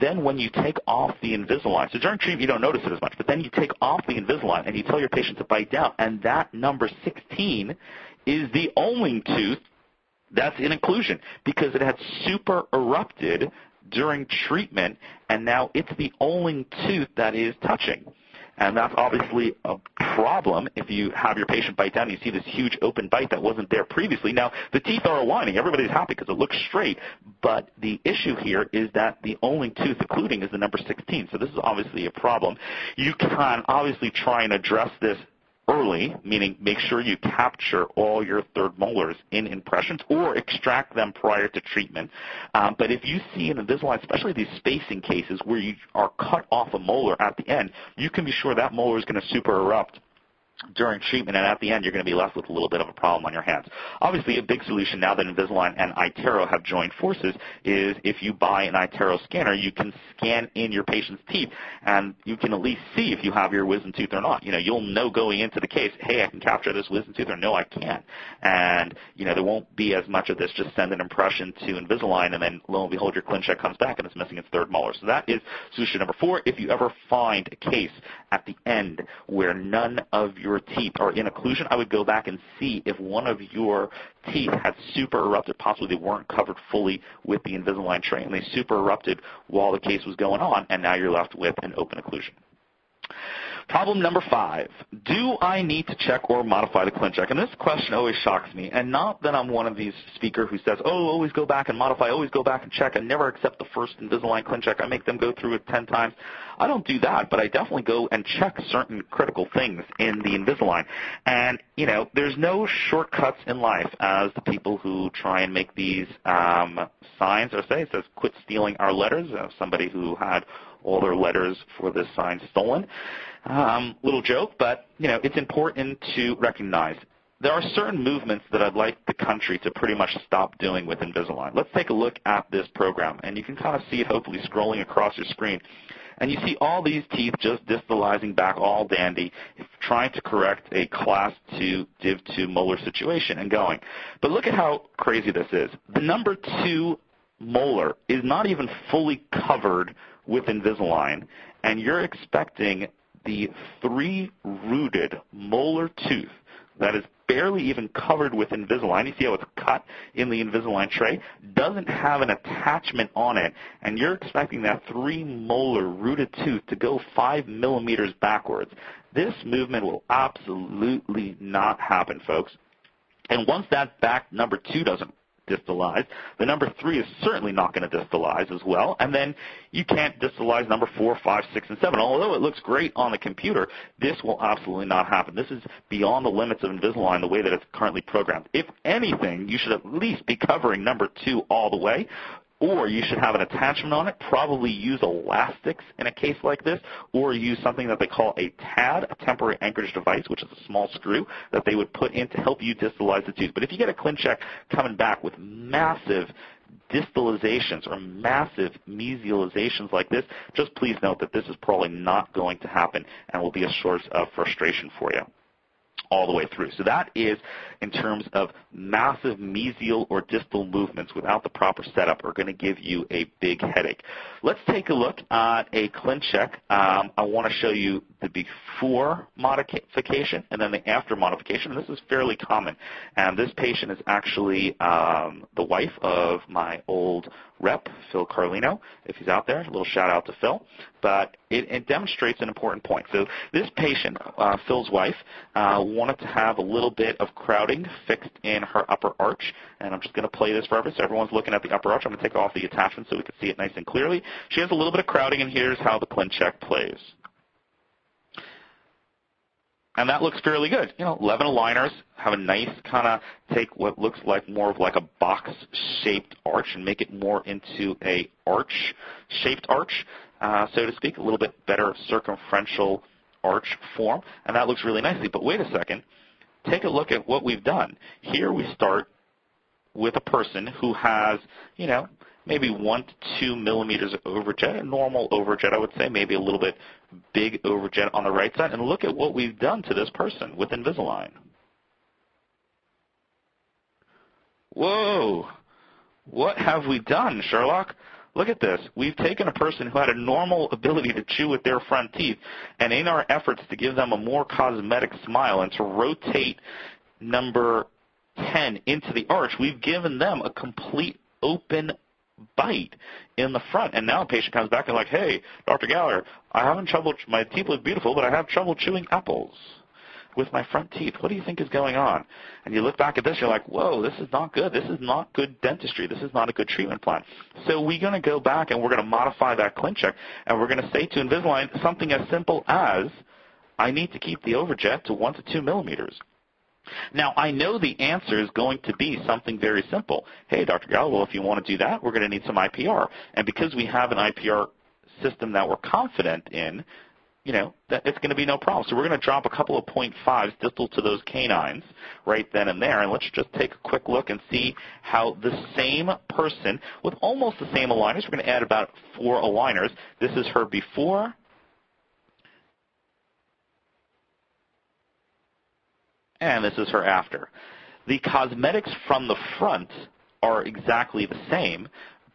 Then when you take off the Invisalign, so during treatment you don't notice it as much, but then you take off the Invisalign and you tell your patient to bite down, and that number 16 is the only tooth that's in occlusion because it had super erupted during treatment, and now it's the only tooth that is touching. And that's obviously a problem if you have your patient bite down and you see this huge open bite that wasn't there previously. Now, the teeth are aligning. Everybody's happy because it looks straight. But the issue here is that the only tooth occluding is the number 16. So this is obviously a problem. You can obviously try and address this early, meaning make sure you capture all your third molars in impressions or extract them prior to treatment. Um, but if you see an Invisalign, especially these spacing cases where you are cut off a molar at the end, you can be sure that molar is going to super erupt during treatment, and at the end, you're going to be left with a little bit of a problem on your hands. Obviously, a big solution now that Invisalign and iTero have joined forces is if you buy an iTero scanner, you can scan in your patient's teeth, and you can at least see if you have your wisdom tooth or not. You know, you'll know going into the case, hey, I can capture this wisdom tooth, or no, I can't. And you know, there won't be as much of this. Just send an impression to Invisalign, and then lo and behold, your ClinCheck comes back and it's missing its third molar. So that is solution number four. If you ever find a case at the end where none of your teeth are in occlusion, I would go back and see if one of your teeth had super erupted. Possibly they weren't covered fully with the Invisalign tray, and they super erupted while the case was going on, and now you're left with an open occlusion. Problem number five, do I need to check or modify the ClinCheck? And this question always shocks me. And not that I'm one of these speakers who says, oh, always go back and modify, always go back and check, and never accept the first Invisalign ClinCheck. I make them go through it 10 times. I don't do that, but I definitely go and check certain critical things in the Invisalign. And, you know, there's no shortcuts in life as the people who try and make these um, signs or say, it says, quit stealing our letters. Somebody who had all their letters for this sign stolen. Um, little joke, but you know it's important to recognize there are certain movements that I'd like the country to pretty much stop doing with Invisalign. Let's take a look at this program, and you can kind of see it hopefully scrolling across your screen. And you see all these teeth just distalizing back all dandy, trying to correct a class 2 div 2 molar situation and going. But look at how crazy this is. The number 2 molar is not even fully covered with Invisalign, and you're expecting the three rooted molar tooth that is barely even covered with Invisalign. You see how it's cut in the Invisalign tray? Doesn't have an attachment on it, and you're expecting that three molar rooted tooth to go five millimeters backwards. This movement will absolutely not happen, folks. And once that back number two doesn't distalize. The number three is certainly not going to distalize as well. And then you can't distalize number four, five, six, and seven. Although it looks great on the computer, this will absolutely not happen. This is beyond the limits of Invisalign the way that it's currently programmed. If anything, you should at least be covering number two all the way or you should have an attachment on it. Probably use elastics in a case like this, or use something that they call a TAD, a temporary anchorage device, which is a small screw that they would put in to help you distalize the tooth. But if you get a ClinCheck coming back with massive distalizations or massive mesializations like this, just please note that this is probably not going to happen and will be a source of frustration for you all the way through. So that is in terms of massive mesial or distal movements without the proper setup are going to give you a big headache. Let's take a look at a ClinCheck. Um, I want to show you the before modification and then the after modification. This is fairly common. And this patient is actually um, the wife of my old rep, Phil Carlino, if he's out there. A little shout out to Phil. But it, it demonstrates an important point. So this patient, uh, Phil's wife, uh, wanted to have a little bit of crowding fixed in her upper arch. And I'm just going to play this for everyone. So everyone's looking at the upper arch. I'm going to take off the attachment so we can see it nice and clearly. She has a little bit of crowding, and here's how the ClinCheck plays and that looks fairly good. You know, 11 aligners have a nice kind of take what looks like more of like a box-shaped arch and make it more into a arch-shaped arch, uh, so to speak, a little bit better circumferential arch form, and that looks really nicely. But wait a second, take a look at what we've done. Here we start with a person who has, you know, maybe one to two millimeters of overjet, a normal overjet, I would say, maybe a little bit big overjet on the right side. And look at what we've done to this person with Invisalign. Whoa! What have we done, Sherlock? Look at this. We've taken a person who had a normal ability to chew with their front teeth, and in our efforts to give them a more cosmetic smile and to rotate number 10 into the arch, we've given them a complete open bite in the front. And now a patient comes back and like, hey, Dr. Galler, I having trouble, my teeth look beautiful, but I have trouble chewing apples with my front teeth. What do you think is going on? And you look back at this, you're like, whoa, this is not good. This is not good dentistry. This is not a good treatment plan. So we're going to go back and we're going to modify that ClinCheck, and we're going to say to Invisalign something as simple as, I need to keep the overjet to 1 to 2 millimeters. Now, I know the answer is going to be something very simple. Hey, Dr. Gallo, if you want to do that, we're going to need some IPR. And because we have an IPR system that we're confident in, you know, that it's going to be no problem. So we're going to drop a couple of 0.5s distal to those canines right then and there. And let's just take a quick look and see how the same person with almost the same aligners, we're going to add about four aligners. This is her before and this is her after. The cosmetics from the front are exactly the same,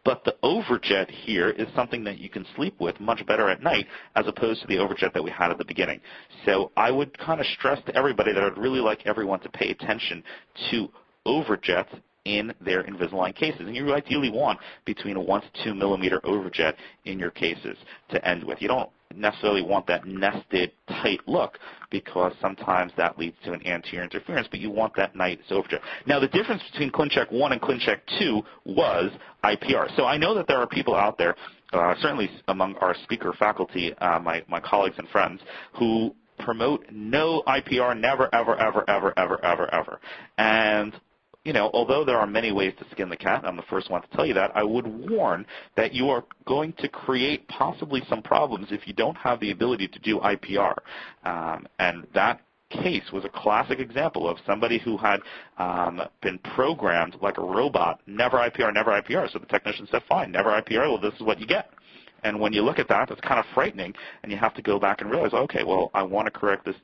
but the overjet here is something that you can sleep with much better at night as opposed to the overjet that we had at the beginning. So I would kind of stress to everybody that I'd really like everyone to pay attention to overjets in their Invisalign cases. And you ideally want between a 1 to 2 millimeter overjet in your cases to end with. You don't necessarily want that nested tight look because sometimes that leads to an anterior interference, but you want that nice overjet. Now the difference between ClinCheck 1 and ClinCheck 2 was IPR. So I know that there are people out there, uh, certainly among our speaker faculty, uh, my, my colleagues and friends, who promote no IPR, never, ever, ever, ever, ever, ever, ever. And you know, although there are many ways to skin the cat, I'm the first one to tell you that, I would warn that you are going to create possibly some problems if you don't have the ability to do IPR. Um, and that case was a classic example of somebody who had um, been programmed like a robot, never IPR, never IPR. So the technician said, fine, never IPR, well, this is what you get. And when you look at that, that's kind of frightening, and you have to go back and realize, okay, well, I want to correct this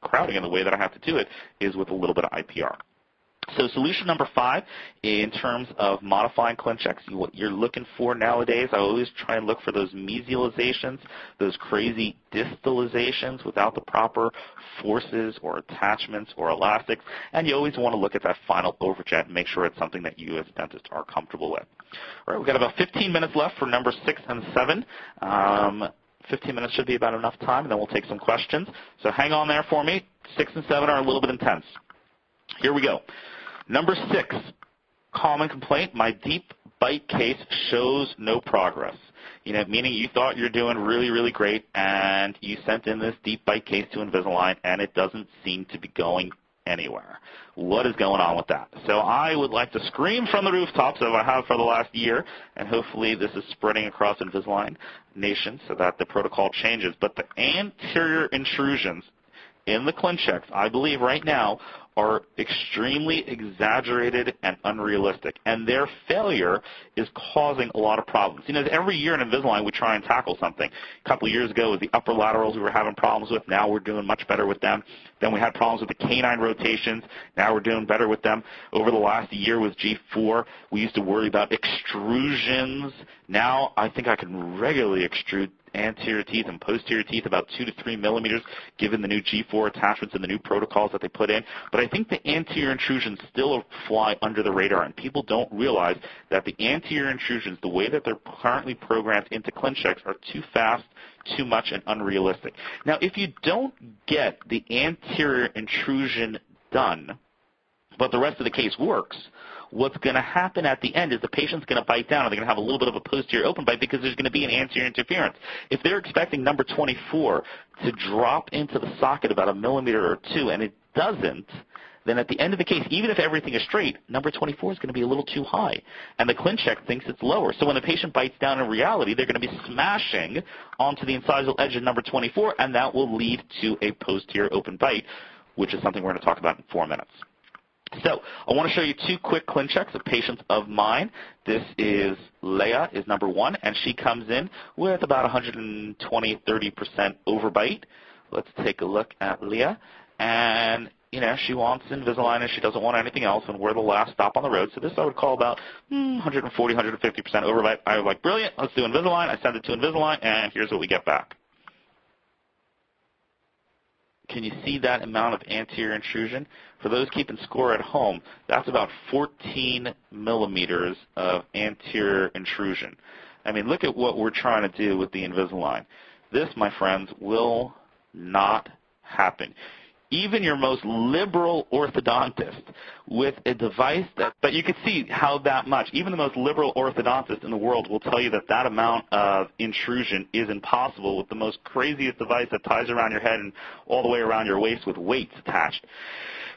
crowding, and the way that I have to do it is with a little bit of IPR. So solution number five, in terms of modifying ClinChecks, what you're looking for nowadays, I always try and look for those mesializations, those crazy distalizations without the proper forces or attachments or elastics, and you always want to look at that final overjet and make sure it's something that you as a dentist are comfortable with. All right, we've got about 15 minutes left for number six and seven. Um, 15 minutes should be about enough time, and then we'll take some questions. So hang on there for me. Six and seven are a little bit intense. Here we go. Number six, common complaint, my deep bite case shows no progress. You know, meaning you thought you're doing really, really great, and you sent in this deep bite case to Invisalign, and it doesn't seem to be going anywhere. What is going on with that? So I would like to scream from the rooftops, as I have for the last year, and hopefully this is spreading across Invisalign Nation so that the protocol changes. But the anterior intrusions in the ClinChecks, I believe right now, are extremely exaggerated and unrealistic, and their failure is causing a lot of problems. You know, every year in Invisalign we try and tackle something. A couple of years ago with the upper laterals we were having problems with. Now we're doing much better with them. Then we had problems with the canine rotations. Now we're doing better with them. Over the last year with G4, we used to worry about extrusions. Now I think I can regularly extrude anterior teeth and posterior teeth about 2 to 3 millimeters given the new G4 attachments and the new protocols that they put in. But think the anterior intrusions still fly under the radar, and people don't realize that the anterior intrusions, the way that they're currently programmed into ClinChecks, are too fast, too much, and unrealistic. Now, if you don't get the anterior intrusion done, but the rest of the case works, what's going to happen at the end is the patient's going to bite down and they're going to have a little bit of a posterior open bite because there's going to be an anterior interference. If they're expecting number 24 to drop into the socket about a millimeter or two and it doesn't, then at the end of the case, even if everything is straight, number 24 is going to be a little too high. And the ClinCheck thinks it's lower. So when the patient bites down in reality, they're going to be smashing onto the incisal edge of number 24, and that will lead to a posterior open bite, which is something we're going to talk about in four minutes. So I want to show you two quick ClinChecks of patients of mine. This is Leah is number one, and she comes in with about 120, 30% overbite. Let's take a look at Leah. And, you know, she wants Invisalign and she doesn't want anything else, and we're the last stop on the road. So this I would call about hmm, 140, 150% overbite. I was like, brilliant, let's do Invisalign. I send it to Invisalign, and here's what we get back. Can you see that amount of anterior intrusion? For those keeping score at home, that's about 14 millimeters of anterior intrusion. I mean, look at what we're trying to do with the Invisalign. This, my friends, will not happen even your most liberal orthodontist with a device that, but you can see how that much, even the most liberal orthodontist in the world will tell you that that amount of intrusion is impossible with the most craziest device that ties around your head and all the way around your waist with weights attached.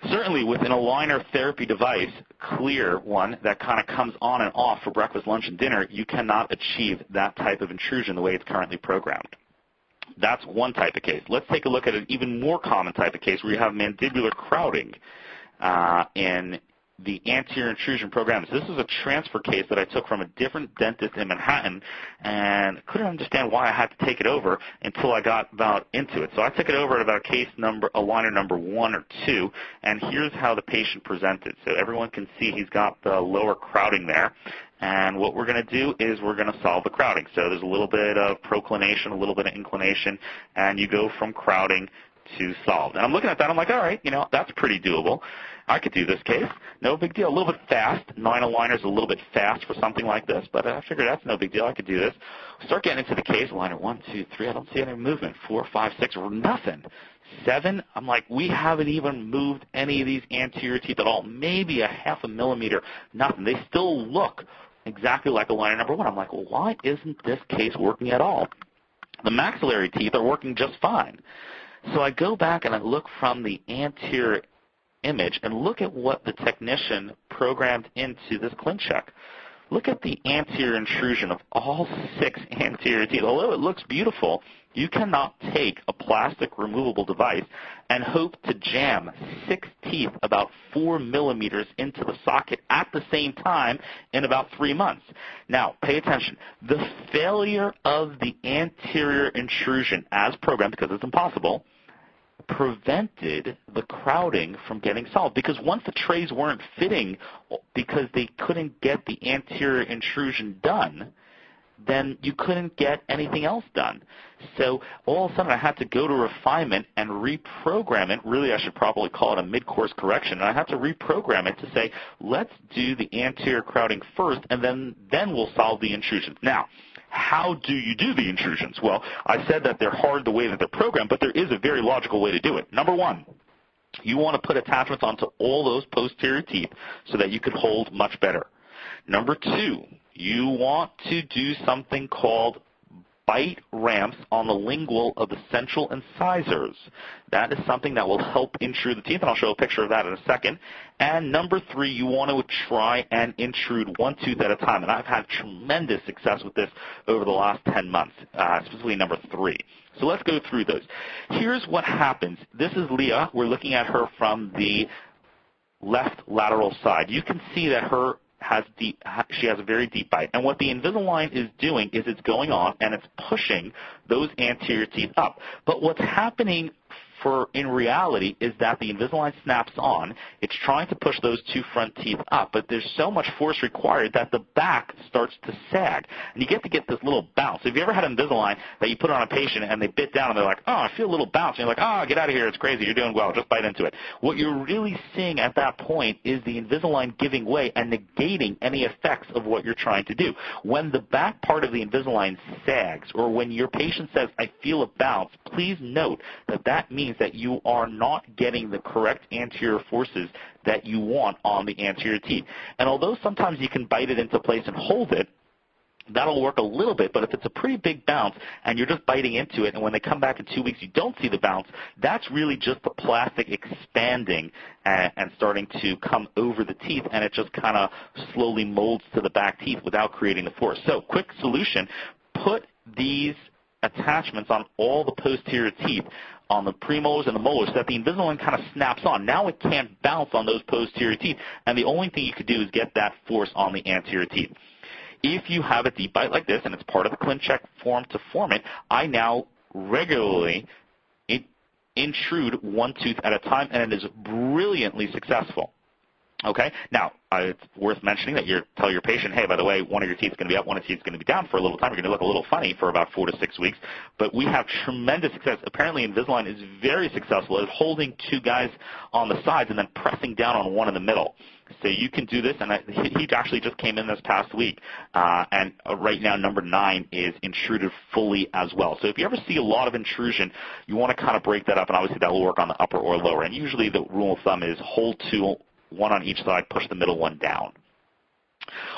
Certainly with an aligner therapy device, clear one that kind of comes on and off for breakfast, lunch, and dinner, you cannot achieve that type of intrusion the way it's currently programmed. That's one type of case. Let's take a look at an even more common type of case where you have mandibular crowding uh, in the anterior intrusion programs. This is a transfer case that I took from a different dentist in Manhattan and couldn't understand why I had to take it over until I got about into it. So I took it over at about case number, aligner number one or two, and here's how the patient presented. So everyone can see he's got the lower crowding there. And what we're going to do is we're going to solve the crowding. So there's a little bit of proclination, a little bit of inclination, and you go from crowding to solved. And I'm looking at that, I'm like, all right, you know, that's pretty doable. I could do this case. No big deal. A little bit fast. Nine aligners a little bit fast for something like this, but I figured that's no big deal. I could do this. Start getting into the case. Aligner one, two, three. I don't see any movement. Four, five, six, nothing. Seven, I'm like, we haven't even moved any of these anterior teeth at all. Maybe a half a millimeter. Nothing. They still look exactly like aligner number one. I'm like, well, why isn't this case working at all? The maxillary teeth are working just fine. So I go back and I look from the anterior image and look at what the technician programmed into this ClinCheck. Look at the anterior intrusion of all six anterior teeth. Although it looks beautiful, you cannot take a plastic removable device and hope to jam six teeth about four millimeters into the socket at the same time in about three months. Now, pay attention. The failure of the anterior intrusion as programmed, because it's impossible, prevented the crowding from getting solved because once the trays weren't fitting because they couldn't get the anterior intrusion done, then you couldn't get anything else done. So all of a sudden I had to go to refinement and reprogram it. Really, I should probably call it a mid-course correction. And I had to reprogram it to say, let's do the anterior crowding first, and then, then we'll solve the intrusions. Now, how do you do the intrusions? Well, I said that they're hard the way that they're programmed, but there is a very logical way to do it. Number one, you want to put attachments onto all those posterior teeth so that you can hold much better. Number two, you want to do something called bite ramps on the lingual of the central incisors. That is something that will help intrude the teeth, and I'll show a picture of that in a second. And number three, you want to try and intrude one tooth at a time. And I've had tremendous success with this over the last 10 months, uh, specifically number three. So let's go through those. Here's what happens. This is Leah. We're looking at her from the left lateral side. You can see that her has deep, she has a very deep bite. And what the Invisalign is doing is it's going off and it's pushing those anterior teeth up. But what's happening for in reality is that the Invisalign snaps on. It's trying to push those two front teeth up, but there's so much force required that the back starts to sag. And you get to get this little bounce. Have you ever had Invisalign that you put on a patient and they bit down and they're like, oh, I feel a little bounce. And you're like, oh, get out of here. It's crazy. You're doing well. Just bite into it. What you're really seeing at that point is the Invisalign giving way and negating any effects of what you're trying to do. When the back part of the Invisalign sags or when your patient says, I feel a bounce, please note that that means means that you are not getting the correct anterior forces that you want on the anterior teeth. And although sometimes you can bite it into place and hold it, that'll work a little bit, but if it's a pretty big bounce and you're just biting into it and when they come back in two weeks you don't see the bounce, that's really just the plastic expanding and, and starting to come over the teeth and it just kind of slowly molds to the back teeth without creating the force. So quick solution, put these attachments on all the posterior teeth on the premolars and the molars so that the Invisalign kind of snaps on. Now it can't bounce on those posterior teeth, and the only thing you could do is get that force on the anterior teeth. If you have a deep bite like this, and it's part of the ClinCheck form to form it, I now regularly intrude one tooth at a time, and it is brilliantly successful. Okay. Now, uh, it's worth mentioning that you tell your patient, hey, by the way, one of your teeth is going to be up, one of your teeth is going to be down for a little time. You're going to look a little funny for about four to six weeks. But we have tremendous success. Apparently, Invisalign is very successful at holding two guys on the sides and then pressing down on one in the middle. So you can do this, and I, he actually just came in this past week, uh, and uh, right now number nine is intruded fully as well. So if you ever see a lot of intrusion, you want to kind of break that up, and obviously that will work on the upper or lower. And usually the rule of thumb is hold two one on each side, push the middle one down.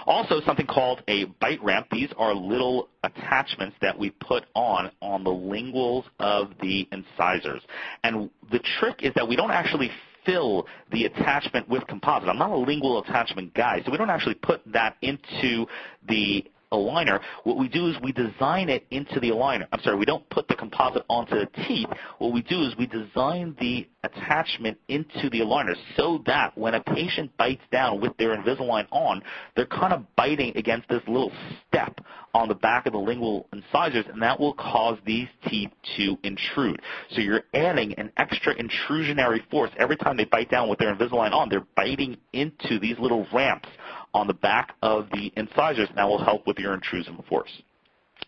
Also, something called a bite ramp. These are little attachments that we put on on the linguals of the incisors. And the trick is that we don't actually fill the attachment with composite. I'm not a lingual attachment guy, so we don't actually put that into the aligner, what we do is we design it into the aligner. I'm sorry, we don't put the composite onto the teeth. What we do is we design the attachment into the aligner so that when a patient bites down with their Invisalign on, they're kind of biting against this little step on the back of the lingual incisors, and that will cause these teeth to intrude. So you're adding an extra intrusionary force every time they bite down with their Invisalign on. They're biting into these little ramps on the back of the incisors, and that will help with your intrusive force.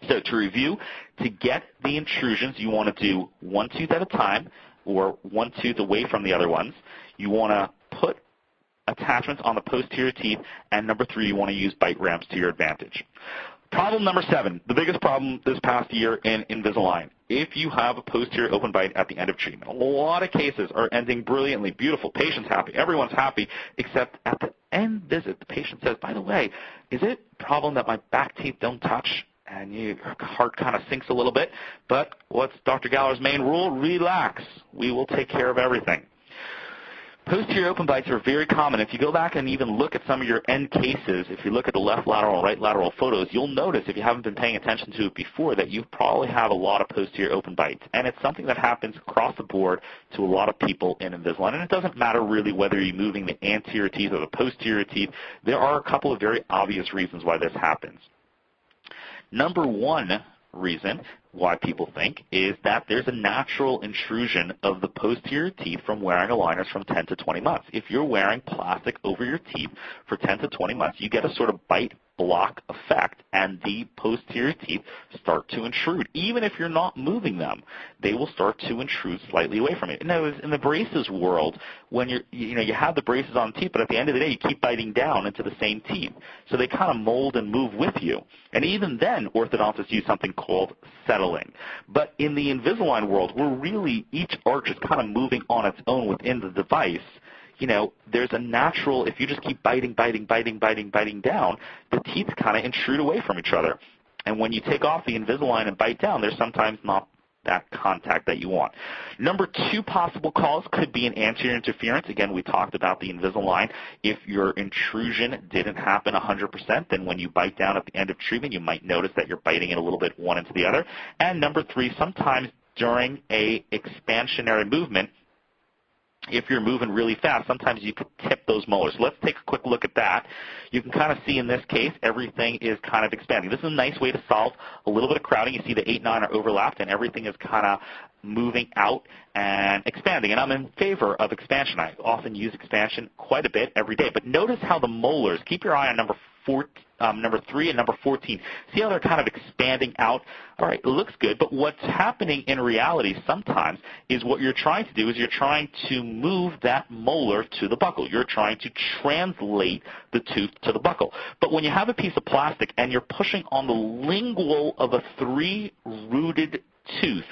So to review, to get the intrusions, you want to do one tooth at a time or one tooth away from the other ones. You want to put attachments on the posterior teeth, and number three, you want to use bite ramps to your advantage. Problem number seven, the biggest problem this past year in Invisalign. If you have a posterior open bite at the end of treatment, a lot of cases are ending brilliantly, beautiful, patient's happy, everyone's happy, except at the end visit, the patient says, by the way, is it a problem that my back teeth don't touch? And your heart kind of sinks a little bit. But what's Dr. Galler's main rule? Relax. We will take care of everything. Posterior open bites are very common. If you go back and even look at some of your end cases, if you look at the left lateral and right lateral photos, you'll notice if you haven't been paying attention to it before that you probably have a lot of posterior open bites. And it's something that happens across the board to a lot of people in Invisalign. And it doesn't matter really whether you're moving the anterior teeth or the posterior teeth. There are a couple of very obvious reasons why this happens. Number one reason why people think is that there's a natural intrusion of the posterior teeth from wearing aligners from 10 to 20 months. If you're wearing plastic over your teeth for 10 to 20 months, you get a sort of bite block effect and the posterior teeth start to intrude. Even if you're not moving them, they will start to intrude slightly away from you. Now, in the braces world, when you're, you know, you have the braces on teeth, but at the end of the day, you keep biting down into the same teeth. So they kind of mold and move with you. And even then, orthodontists use something called settling. But in the Invisalign world, we're really, each arch is kind of moving on its own within the device you know, there's a natural, if you just keep biting, biting, biting, biting, biting down, the teeth kind of intrude away from each other. And when you take off the Invisalign and bite down, there's sometimes not that contact that you want. Number two possible cause could be an anterior interference. Again, we talked about the Invisalign. If your intrusion didn't happen 100%, then when you bite down at the end of treatment, you might notice that you're biting it a little bit one into the other. And number three, sometimes during a expansionary movement, if you're moving really fast, sometimes you can tip those molars. Let's take a quick look at that. You can kind of see in this case, everything is kind of expanding. This is a nice way to solve a little bit of crowding. You see the 8, 9 are overlapped, and everything is kind of moving out and expanding. And I'm in favor of expansion. I often use expansion quite a bit every day. But notice how the molars, keep your eye on number four, um, number three and number 14. See how they're kind of expanding out? All right, it looks good, but what's happening in reality sometimes is what you're trying to do is you're trying to move that molar to the buccal. You're trying to translate the tooth to the buccal. But when you have a piece of plastic and you're pushing on the lingual of a three-rooted tooth,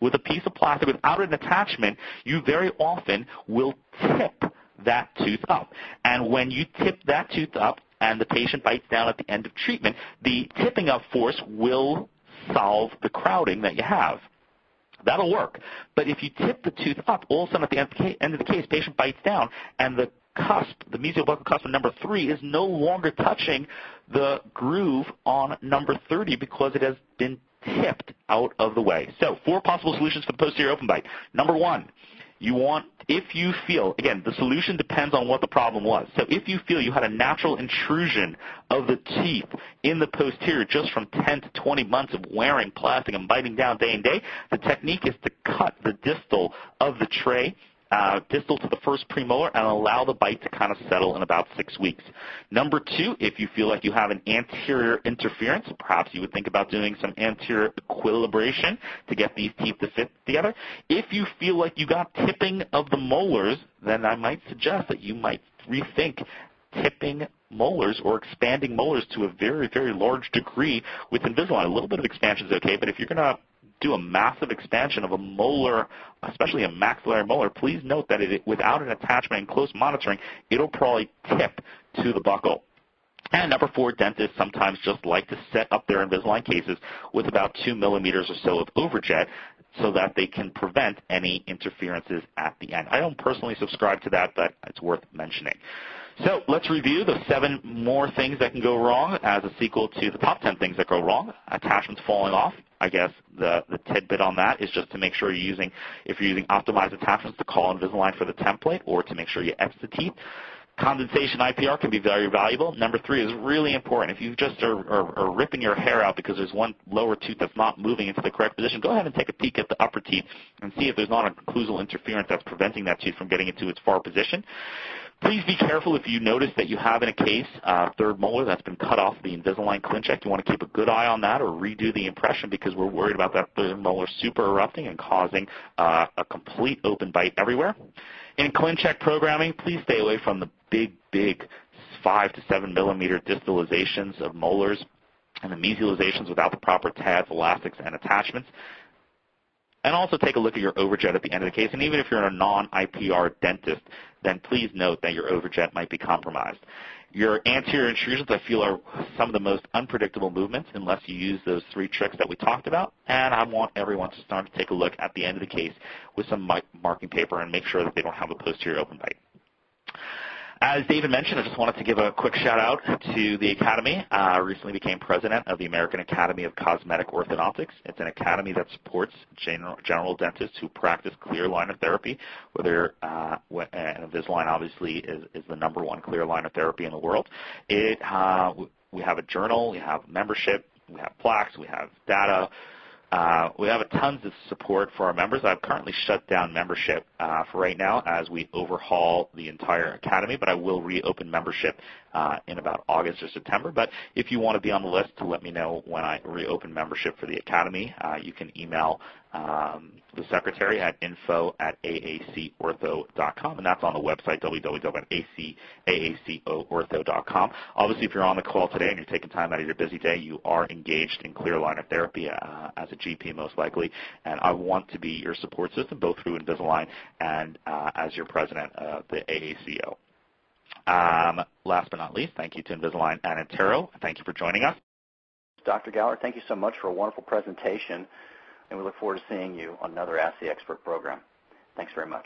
with a piece of plastic without an attachment, you very often will tip that tooth up. And when you tip that tooth up, and the patient bites down at the end of treatment, the tipping up force will solve the crowding that you have. That'll work. But if you tip the tooth up, all of a sudden at the end of the case, patient bites down, and the cusp, the mesial buccal cusp of number three, is no longer touching the groove on number 30 because it has been tipped out of the way. So, four possible solutions for the posterior open bite. Number one, you want, if you feel, again, the solution depends on what the problem was. So if you feel you had a natural intrusion of the teeth in the posterior just from 10 to 20 months of wearing plastic and biting down day and day, the technique is to cut the distal of the tray uh, distal to the first premolar and allow the bite to kind of settle in about six weeks. Number two, if you feel like you have an anterior interference, perhaps you would think about doing some anterior equilibration to get these teeth to fit together. If you feel like you got tipping of the molars, then I might suggest that you might rethink tipping molars or expanding molars to a very, very large degree with Invisalign. A little bit of expansion is okay, but if you're going to do a massive expansion of a molar, especially a maxillary molar, please note that it, without an attachment and close monitoring, it'll probably tip to the buccal. And number four, dentists sometimes just like to set up their Invisalign cases with about two millimeters or so of overjet so that they can prevent any interferences at the end. I don't personally subscribe to that, but it's worth mentioning. So let's review the seven more things that can go wrong as a sequel to the top 10 things that go wrong. Attachments falling off. I guess the, the tidbit on that is just to make sure you're using, if you're using optimized attachments, to call Invisalign for the template or to make sure you etch the teeth. Condensation IPR can be very valuable. Number three is really important. If you just are, are, are, ripping your hair out because there's one lower tooth that's not moving into the correct position, go ahead and take a peek at the upper teeth and see if there's not a occlusal interference that's preventing that tooth from getting into its far position. Please be careful if you notice that you have in a case uh, third molar that's been cut off the Invisalign ClinCheck. You want to keep a good eye on that or redo the impression because we're worried about that third molar super erupting and causing uh, a complete open bite everywhere. In ClinCheck programming, please stay away from the big, big 5 to 7 millimeter distalizations of molars and the mesializations without the proper TADs, elastics, and attachments. And also take a look at your overjet at the end of the case. And even if you're a non-IPR dentist, then please note that your overjet might be compromised. Your anterior intrusions, I feel, are some of the most unpredictable movements unless you use those three tricks that we talked about. And I want everyone to start to take a look at the end of the case with some marking paper and make sure that they don't have a posterior open bite. As David mentioned, I just wanted to give a quick shout out to the Academy. I uh, recently became president of the American Academy of Cosmetic Orthodontics. It's an academy that supports general, general dentists who practice clear aligner therapy, whether uh, and Invisalign obviously is, is the number one clear aligner therapy in the world. It uh, we have a journal, we have membership, we have plaques, we have data. Uh, we have tons of support for our members. I've currently shut down membership uh, for right now as we overhaul the entire academy, but I will reopen membership in about August or September. But if you want to be on the list to let me know when I reopen membership for the academy, uh, you can email um, the secretary at info at aacortho.com, and that's on the website www.aacortho.com. Obviously, if you're on the call today and you're taking time out of your busy day, you are engaged in clear aligner therapy uh, as a GP most likely, and I want to be your support system both through Invisalign and uh, as your president of the AACO. Um, last but not least, thank you to Invisalign and iTero. Thank you for joining us.
Dr. Galler, thank you so much for a wonderful presentation, and we look forward to seeing you on another Ask the Expert program. Thanks very much.